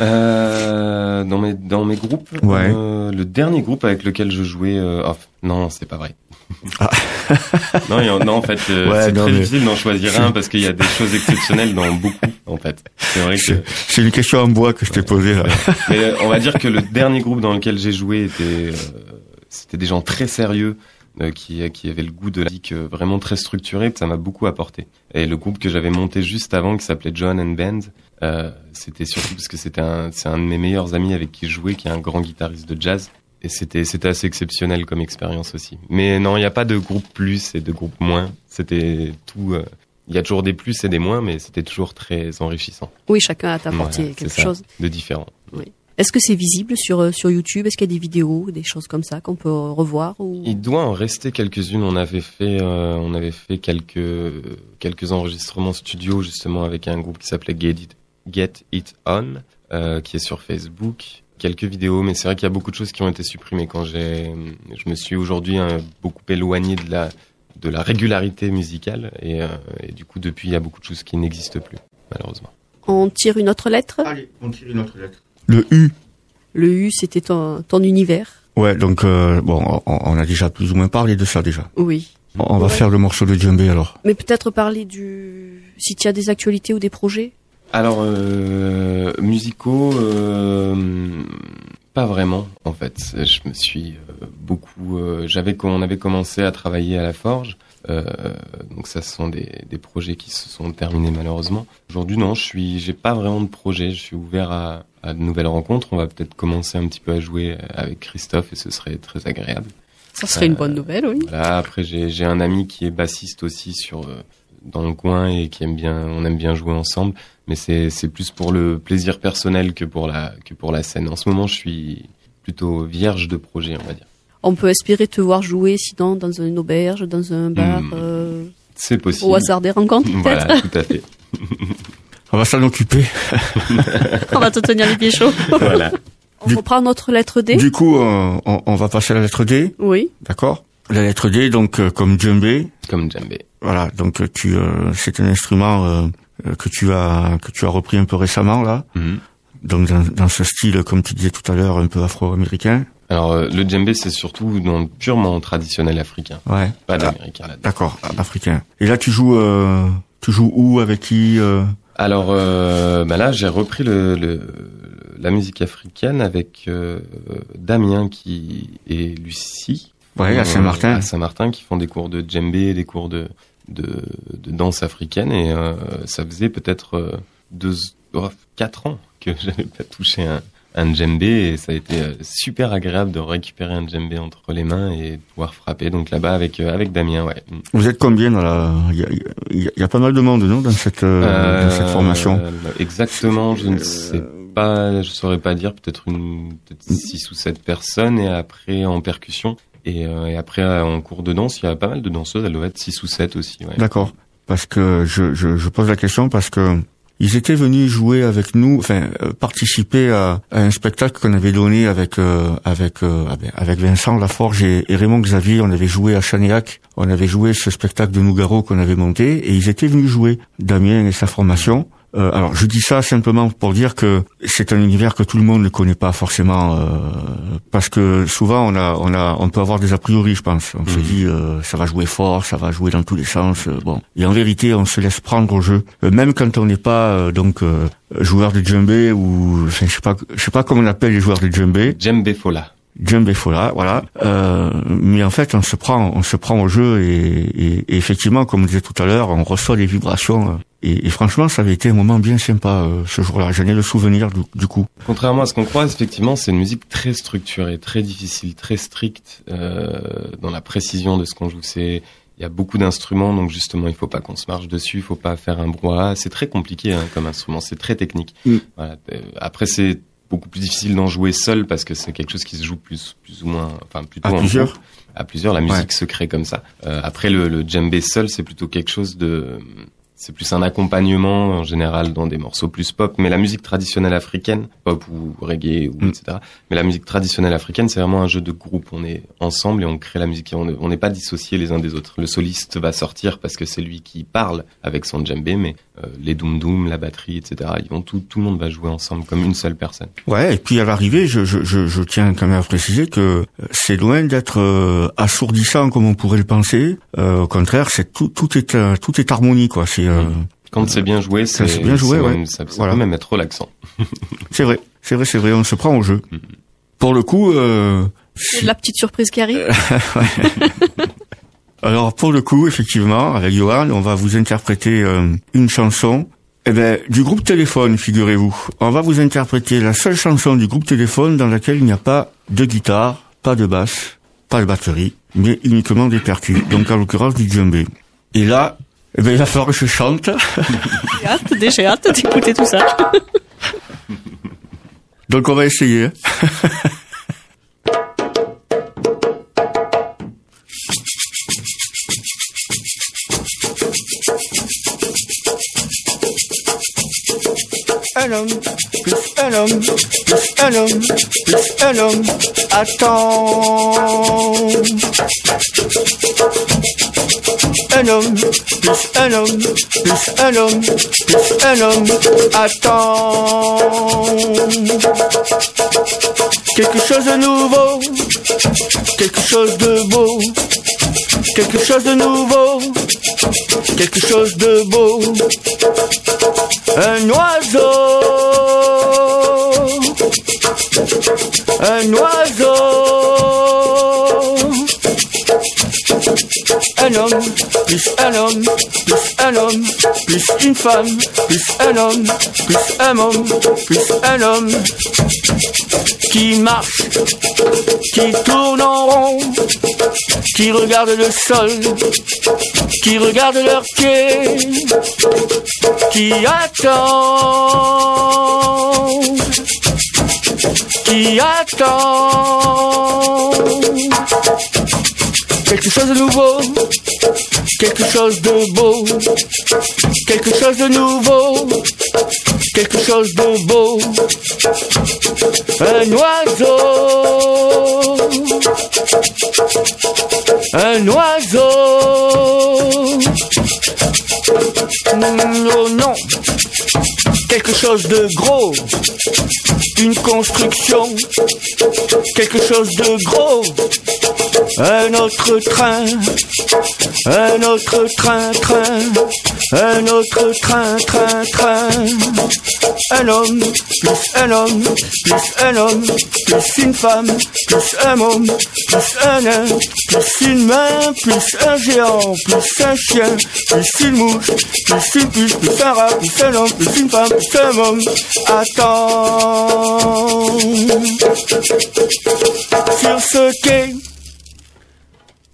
Euh, dans mes dans mes groupes, Ouais. euh, le dernier groupe avec lequel je jouais, euh, oh, non, c'est pas vrai. Ah. non, en- non, en fait, euh, Ouais, c'est très mais- difficile d'en choisir un parce qu'il y a des choses exceptionnelles dans beaucoup, en fait. C'est vrai que. C'est une question en bois que je t'ai posée là. Mais euh, on va dire que le dernier groupe dans lequel j'ai joué était, euh, c'était des gens très sérieux. Euh, qui, qui avaient le goût de la musique euh, vraiment très structurée, ça m'a beaucoup apporté. Et le groupe que j'avais monté juste avant, qui s'appelait John and Band, euh, c'était surtout parce que c'était un, c'est un de mes meilleurs amis avec qui je jouais, qui est un grand guitariste de jazz. Et c'était, c'était assez exceptionnel comme expérience aussi. Mais non, il n'y a pas de groupe plus et de groupe moins. C'était tout. euh, Il y a toujours des plus et des moins, mais c'était toujours très enrichissant. Oui, chacun a apporté Voilà, quelque chose. de différent. Est-ce que c'est visible sur euh, sur YouTube? Est-ce qu'il y a des vidéos, des choses comme ça qu'on peut revoir ou... Il doit en rester quelques-unes. On avait fait, euh, on avait fait quelques quelques enregistrements studio justement avec un groupe qui s'appelait Get It, Get It On. euh, qui est sur Facebook. Quelques vidéos, mais c'est vrai qu'il y a beaucoup de choses qui ont été supprimées quand j'ai. Je me suis aujourd'hui euh, beaucoup éloigné de la de la régularité musicale et, euh, et du coup depuis il y a beaucoup de choses qui n'existent plus malheureusement. On tire une autre lettre? Allez, on tire une autre lettre. Le U. Le U, c'était ton, ton univers. Ouais, donc euh, bon, on, on a déjà plus ou moins parlé de ça déjà. Oui. On on va Ouais. faire le morceau de djembé alors. Mais peut-être parler du... Si tu as des actualités ou des projets Alors euh, musicaux, euh, pas vraiment en fait. Je me suis beaucoup. euh, J'avais on avait commencé à travailler à la forge. Euh, donc ça, ce sont des, des projets qui se sont terminés malheureusement. Aujourd'hui, non, je suis, j'ai pas vraiment de projet. Je suis ouvert à, à de nouvelles rencontres. On va peut-être commencer un petit peu à jouer avec Christophe et ce serait très agréable. Ça serait une bonne nouvelle, oui. Voilà, après j'ai un ami qui est bassiste aussi sur euh, dans le coin et qui aime bien on aime bien jouer ensemble mais c'est plus pour le plaisir personnel que pour la que pour la scène. En ce moment, je suis plutôt vierge de projet, on va dire. On peut espérer te voir jouer sinon dans une auberge, dans un bar, Hmm. euh, C'est possible. au hasard des rencontres peut-être. Voilà, tout à fait. On va s'en occuper. On va te tenir les pieds chauds. voilà. On reprend notre lettre D Du coup, on, on va passer à la lettre D, Oui. d'accord La lettre D, donc euh, comme djembé, Comme djembé. voilà, donc euh, tu, euh, c'est un instrument euh, euh, que tu as que tu as repris un peu récemment là, Mhm. donc dans, dans ce style, comme tu disais tout à l'heure, un peu afro-américain. Alors euh, le djembé c'est surtout dans purement traditionnel africain, Ouais. pas Ah, d'américain là-dedans. D'accord, africain. Et là, tu joues, euh, tu joues où avec qui euh? Alors euh, bah là, j'ai repris le, le- la musique africaine avec euh, Damien qui et Lucie. Ouais, à Euh, Saint-Martin. À Saint-Martin, qui font des cours de djembé, des cours de de, de danse africaine et euh, ça faisait peut-être euh, deux, oh, quatre ans que j'avais pas touché un un djembé et ça a été euh, super agréable de récupérer un djembé entre les mains et de pouvoir frapper donc là-bas avec euh, avec Damien ouais. Vous êtes combien dans la Il y a, y pas mal de monde, non, dans cette euh, dans cette Euh, formation. Exactement, je ne sais pas, je saurais pas dire, peut-être une peut-être six ou sept personnes et après en percussion et, euh, et après en cours de danse, il y a pas mal de danseuses, elles doivent être six ou sept aussi. Ouais. D'accord. Parce que je, je, je pose la question parce que ils étaient venus jouer avec nous, enfin euh, participer à, un spectacle qu'on avait donné avec euh, avec euh, avec Vincent Laforge et, Raymond Xavier. On avait joué à Chanéac, on avait joué ce spectacle de Nougaro qu'on avait monté et ils étaient venus jouer Damien et sa formation. Euh, alors je dis ça simplement pour dire que c'est un univers que tout le monde ne connaît pas forcément euh, parce que souvent on a on a on peut avoir des a priori je pense. On se Mhm. dit euh, ça va jouer fort ça va jouer dans tous les sens euh, bon. Et en vérité on se laisse prendre au jeu. Euh, même quand on n'est pas euh, donc euh, joueur de djembé ou enfin, je sais pas je sais pas comment on appelle les joueurs de djembé. Djembé Fola. djembé fola voilà. Euh, mais en fait on se prend on se prend au jeu et, et- et effectivement comme on disait tout à l'heure on reçoit des vibrations et, et franchement ça avait été un moment bien sympa euh, ce jour-là j'en ai le souvenir du, du coup Contrairement à ce qu'on croit, effectivement, c'est une musique très structurée, très difficile, très stricte euh, dans la précision de ce qu'on joue. C'est il y a beaucoup d'instruments, donc justement, il faut pas qu'on se marche dessus, il faut pas faire un brouhaha. C'est très compliqué hein, comme instrument, c'est très technique. Mm. Voilà. Euh, Après, c'est beaucoup plus difficile d'en jouer seul parce que c'est quelque chose qui se joue plus, plus ou moins, enfin plutôt à en plusieurs groupe. À plusieurs, la musique se crée comme ça. Euh, après, le, le djembé seul, c'est plutôt quelque chose de c'est plus un accompagnement en général dans des morceaux plus pop, mais la musique traditionnelle africaine, pop ou reggae ou Mm. etc. Mais la musique traditionnelle africaine, c'est vraiment un jeu de groupe. On est ensemble et on crée la musique. On ne- on n'est pas dissociés les uns des autres. Le soliste va sortir parce que c'est lui qui parle avec son djembé, mais les doum doum, la batterie, etc. Ils vont tout, tout le monde va jouer ensemble comme une seule personne. Ouais, et puis à l'arrivée, je, je, je, je tiens quand même à préciser que euh, c'est loin d'être euh, assourdissant comme on pourrait le penser. Euh, au contraire, c'est tout, tout est euh, tout est harmonie quoi. C'est euh, Quand c'est bien joué, c'est c'est bien joué, ouais. même- ça, ça Voilà. peut même être relaxant. c'est vrai, c'est vrai, c'est vrai. On se prend au jeu. Mhm. Pour le coup, euh, C'est la petite surprise qui arrive. alors pour le coup, effectivement, avec Johan, on va vous interpréter euh, une chanson. Eh ben, du groupe Téléphone, figurez-vous. On va vous interpréter la seule chanson du groupe Téléphone dans laquelle il n'y a pas de guitare, pas de basse, pas de batterie, mais uniquement des percus. Donc en l'occurrence du djembé. Et là, eh ben, il va falloir que je chante. J'ai hâte, déjà hâte d'écouter tout ça. Donc on va essayer. un homme, plus un homme, plus un homme, plus un homme, attends. Un homme, plus un homme, plus un homme, plus un homme, attends. Quelque chose de nouveau, quelque chose de beau, quelque chose de nouveau, quelque chose de beau. Un oiseau, un oiseau. Plus un homme, plus un homme, plus une femme, plus un homme, plus un homme, plus un homme qui marche, qui tourne en rond, qui regarde le sol, qui regarde leur pied, qui attend, qui attend. Quelque chose de nouveau, quelque chose de beau, quelque chose de nouveau, quelque chose de beau. Un oiseau, un oiseau. Non, non, quelque chose de gros, une construction, quelque chose de gros. Un autre train, un autre train, train, un autre train, train, train. Un homme, plus un homme, plus un homme, plus une femme, plus un homme, plus un nain, plus une main, plus un géant, plus un chien, plus une mouche, plus une puce, plus un rat, plus un homme, plus une femme, plus un homme. Attends. Sur ce quai,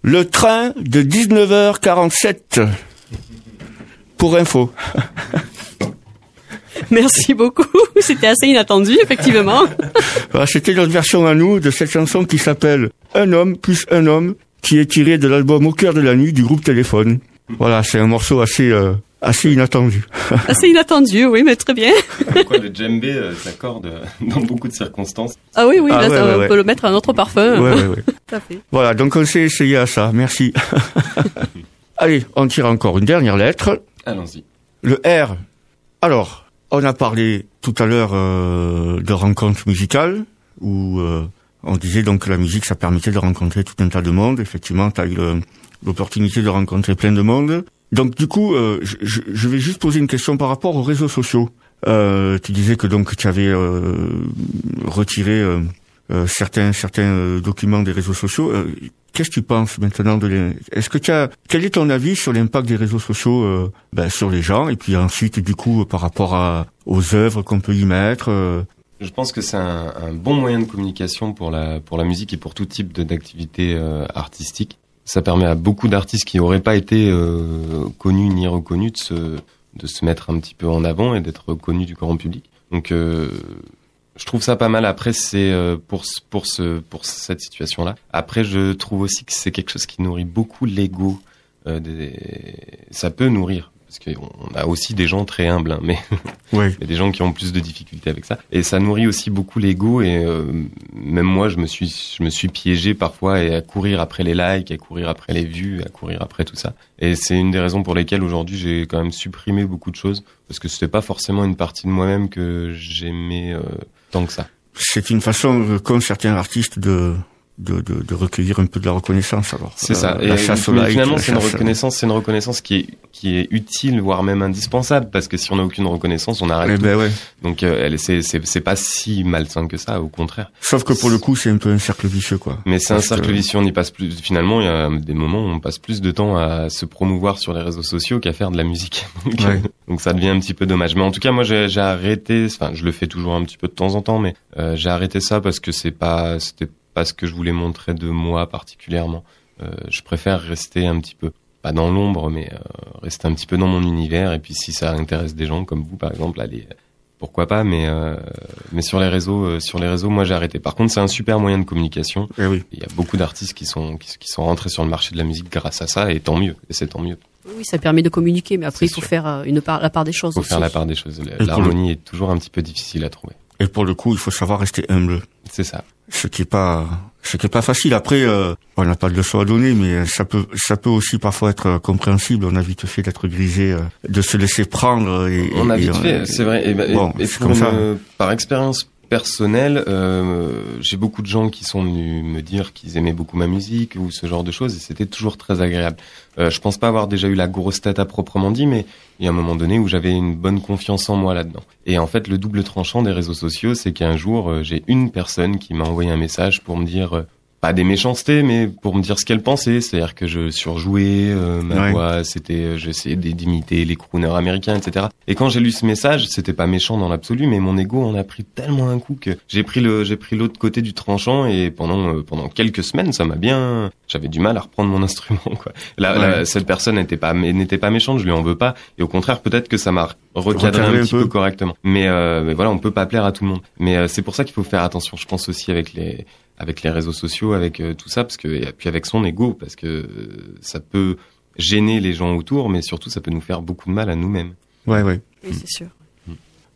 le train de 19h47. Pour info. Merci beaucoup. C'était assez inattendu, effectivement. Voilà, C'était notre version à nous de cette chanson qui s'appelle Un homme plus un homme, qui est tirée de l'album Au cœur de la nuit du groupe Téléphone. Voilà, c'est un morceau assez euh, assez inattendu. Assez inattendu, oui, mais très bien. Quoi, le djembé euh, s'accorde euh, dans beaucoup de circonstances. Ah oui, oui, Ah là, ouais, ça, ouais, on ouais. peut le mettre à un autre parfum. Ouais, ouais, ouais. Tout à fait. Voilà, donc on s'est essayé à ça. Merci. Allez, on tire encore une dernière lettre. Allons-y. Le R. Alors, on a parlé tout à l'heure euh, de rencontres musicales où euh, on disait donc que la musique ça permettait de rencontrer tout un tas de monde. Effectivement, tu as eu l'opportunité de rencontrer plein de monde. Donc du coup, euh, je, je- vais juste poser une question par rapport aux réseaux sociaux. Euh, tu disais que donc tu avais euh, retiré euh, euh, certains certains documents des réseaux sociaux. Qu'est-ce que tu penses maintenant de les... Est-ce que tu as quel est ton avis sur l'impact des réseaux sociaux euh, ben, sur les gens et puis ensuite du coup par rapport à aux œuvres qu'on peut y mettre Je pense que c'est un, un bon moyen de communication pour la pour la musique et pour tout type d'activité euh, artistique. Ça permet à beaucoup d'artistes qui n'auraient pas été euh, connus ni reconnus de se de se mettre un petit peu en avant et d'être connus du grand public. Donc euh, je trouve ça pas mal. Après, c'est euh, pour pour ce pour cette situation-là. Après, je trouve aussi que c'est quelque chose qui nourrit beaucoup l'ego. Ça peut nourrir parce qu'on on a aussi des gens très humbles, hein, mais Ouais. il y a des gens qui ont plus de difficultés avec ça. Et ça nourrit aussi beaucoup l'ego. Et euh, même moi, je me suis, je me suis piégé parfois et à courir après les likes, à courir après les vues, à courir après tout ça. Et c'est une des raisons pour lesquelles aujourd'hui j'ai quand même supprimé beaucoup de choses parce que c'était pas forcément une partie de moi-même que j'aimais euh, tant que ça. C'est une façon euh, qu'ont certains artistes de, de, de, de recueillir un peu de la reconnaissance alors. C'est ça. la Et chasse au mais like, finalement, la c'est une chasse- reconnaissance, c'est une reconnaissance qui est qui est utile, voire même indispensable, parce que si on n'a aucune reconnaissance, on arrête. Eh tout. ben ouais. Donc, euh, elle, c'est c'est c'est pas si malsain que ça, au contraire. Sauf que pour le coup, c'est un peu un cercle vicieux quoi. Mais c'est un cercle que- vicieux, on y passe plus. Finalement, il y a des moments où on passe plus de temps à se promouvoir sur les réseaux sociaux qu'à faire de la musique. Donc, Ouais. donc ça devient un petit peu dommage. Mais en tout cas, moi, j'ai j'ai arrêté. Enfin, je le fais toujours un petit peu de temps en temps, mais euh, j'ai arrêté ça parce que c'est pas, c'était pas ce que je voulais montrer de moi particulièrement. Euh, je préfère rester un petit peu, pas dans l'ombre, mais euh, rester un petit peu dans mon univers. Et puis, si ça intéresse des gens comme vous, par exemple, allez pourquoi pas, mais euh, mais sur les réseaux, euh, sur les réseaux, moi j'ai arrêté. Par contre, c'est un super moyen de communication. Eh oui. Il y a beaucoup d'artistes qui sont qui, qui sont rentrés sur le marché de la musique grâce à ça, et tant mieux. Et c'est tant mieux. Oui, ça permet de communiquer, mais après, il faut sûr. faire euh, une part, la part des choses Faut aussi. faire la part des choses. L'harmonie est toujours un petit peu difficile à trouver. Et pour le coup, il faut savoir rester humble. C'est ça. Ce qui est pas, ce qui est pas facile. Après, euh, on n'a pas de leçon à donner, mais ça peut, ça peut aussi parfois être euh, compréhensible. On a vite fait d'être grisé, euh, de se laisser prendre. Et, On a et- vite et, fait, c'est vrai. Et, bah, bon, et pour comme ça. par expérience personnelle, euh, j'ai beaucoup de gens qui sont venus me dire qu'ils aimaient beaucoup ma musique ou ce genre de choses, et c'était toujours très agréable. Euh, je pense pas avoir déjà eu la grosse tête à proprement dit, mais il y a un moment donné où j'avais une bonne confiance en moi là-dedans. Et en fait, le double tranchant des réseaux sociaux, c'est qu'un jour, euh, j'ai une personne qui m'a envoyé un message pour me dire euh, pas des méchancetés, mais pour me dire ce qu'elle pensait. C'est-à-dire que je surjouais euh, ma Ouais. voix, c'était, euh, j'essayais d'imiter les crooners américains, etc. Et quand j'ai lu ce message, c'était pas méchant dans l'absolu, mais mon ego en a pris tellement un coup que j'ai pris le, j'ai pris l'autre côté du tranchant et pendant, euh, pendant quelques semaines, ça m'a bien, j'avais du mal à reprendre mon instrument, quoi. La, la- Ouais. cette personne n'était pas, n'était pas méchante, je lui en veux pas. Et au contraire, peut-être que ça m'a Recadré un un petit peu. peu correctement. Mais, euh, mais voilà, on peut pas plaire à tout le monde. Mais euh, c'est pour ça qu'il faut faire attention. Je pense aussi avec les avec les réseaux sociaux, avec euh, tout ça, parce que et puis avec son ego, parce que euh, ça peut gêner les gens autour, mais surtout ça peut nous faire beaucoup de mal à nous-mêmes. Ouais, ouais. Oui, c'est sûr.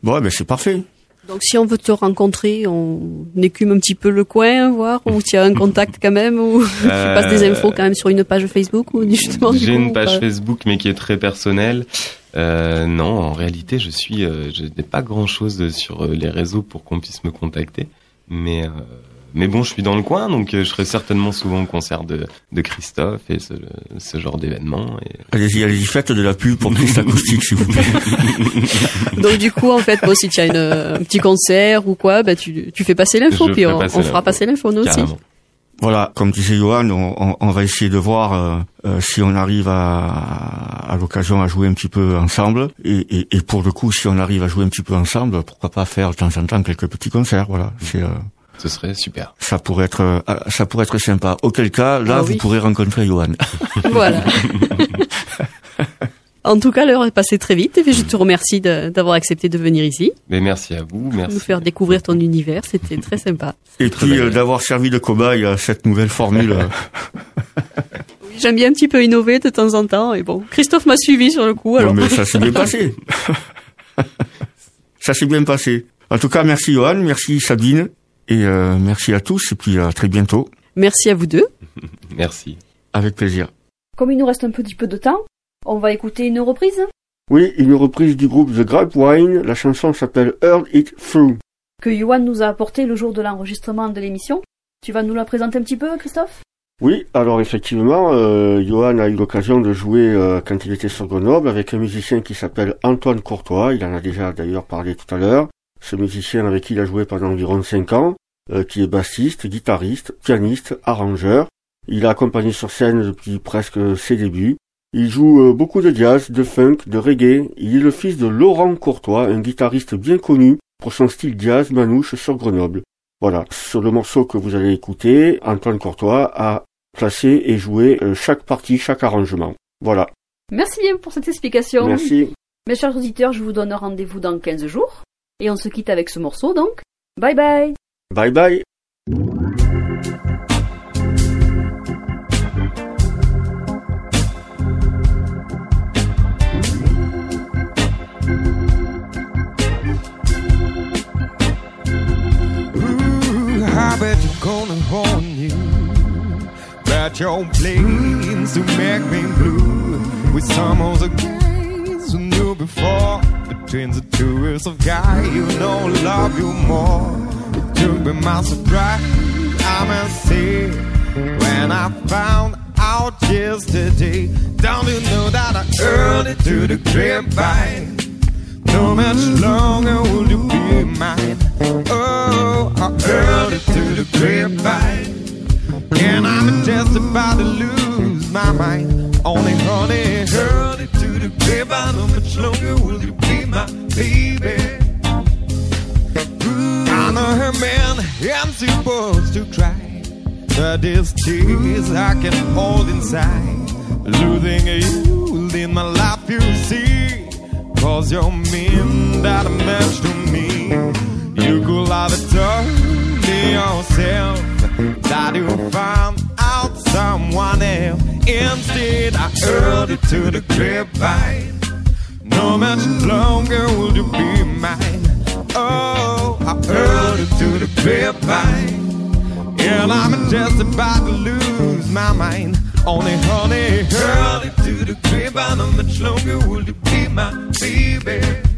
Bon, ben c'est parfait. Donc, si on veut te rencontrer, on écume un petit peu le coin, voir, ou tu as un contact quand même, ou tu passes des infos quand même sur une page Facebook, ou justement, J'ai une page pas Facebook, mais qui est très personnelle. Euh, non, en réalité, je suis, euh, je n'ai pas grand-chose sur euh, les réseaux pour qu'on puisse me contacter, mais euh, mais bon, je suis dans le coin, donc euh, je serai certainement souvent au concert de, de Christophe et ce, ce genre d'événement. Et... Allez-y, allez-y, faites de la pub pour Christ Acoustique, s'il vous plaît. Donc du coup, en fait, bon, si tu as une, un petit concert ou quoi, bah, tu, tu fais passer l'info, puis on, passer on fera passer l'info nous aussi. Voilà, comme disait Johan, on, on- on va essayer de voir euh, euh, si on arrive à, à l'occasion à jouer un petit peu ensemble. Et, et, et pour le coup, si on arrive à jouer un petit peu ensemble, pourquoi pas faire de temps en temps quelques petits concerts. Voilà, c'est euh, Ce serait super. ça pourrait être euh, ça pourrait être sympa. Auquel cas, là, Ah vous pourrez rencontrer Johan. Voilà. en tout cas, l'heure est passée très vite, et je te remercie d'avoir accepté de venir ici, Mais merci à vous, merci. nous faire découvrir ton univers, c'était très sympa. Et très puis euh, d'avoir servi de cobaye à cette nouvelle formule. J'aime bien un petit peu innover de temps en temps, et bon, Christophe m'a suivi sur le coup, Non, mais ça s'est bien passé. ça s'est bien passé. En tout cas, merci Johan, merci Sabine, et euh, merci à tous, et puis à très bientôt. Merci à vous deux. Merci. Avec plaisir. Comme il nous reste un petit peu de temps, on va écouter une reprise Oui, une reprise du groupe The Grapevine. La chanson s'appelle Heard It Through. que Johan nous a apportée le jour de l'enregistrement de l'émission. Tu vas nous la présenter un petit peu, Christophe? Oui, alors effectivement, euh, Johan a eu l'occasion de jouer euh, quand il était sur Grenoble avec un musicien qui s'appelle Antoine Courtois. Il en a déjà d'ailleurs parlé tout à l'heure. Ce musicien avec qui il a joué pendant environ 5 ans, euh, qui est bassiste, guitariste, pianiste, arrangeur. Il a accompagné sur scène depuis presque ses débuts. Il joue euh, beaucoup de jazz, de funk, de reggae. Il est le fils de Laurent Courtois, un guitariste bien connu pour son style jazz manouche sur Grenoble. Voilà, sur le morceau que vous allez écouter, Antoine Courtois a placé et joué euh, chaque partie, chaque arrangement. Voilà, Merci bien pour cette explication. merci. Mes chers auditeurs, je vous donne rendez-vous dans 15 jours. Et on se quitte avec ce morceau donc. Bye bye Bye bye. Bet you're gonna hold you. But your plans to make me blue with some of the who knew before. Between the two years of guy, you know, love you more. It took me by surprise, I must say, when I found out yesterday. Don't you know that I earned it to the grapevine? No much longer will you be mine. Oh, I heard it to the grapevine. And I'm just about to lose my mind. Only honey heard it to the grapevine. How much longer will you be my baby? I know her man, I'm supposed to cry. But these tears I can hold inside. Losing you in my life, you see. Cause you mean that much to me. You could have told yourself that you found out someone else. Instead, I heard it to the grapevine. No much longer will you be mine. Oh, I heard it to the grapevine. And I'm just about to lose my mind. Only honey, heard it to the grapevine. How much longer will you be my baby?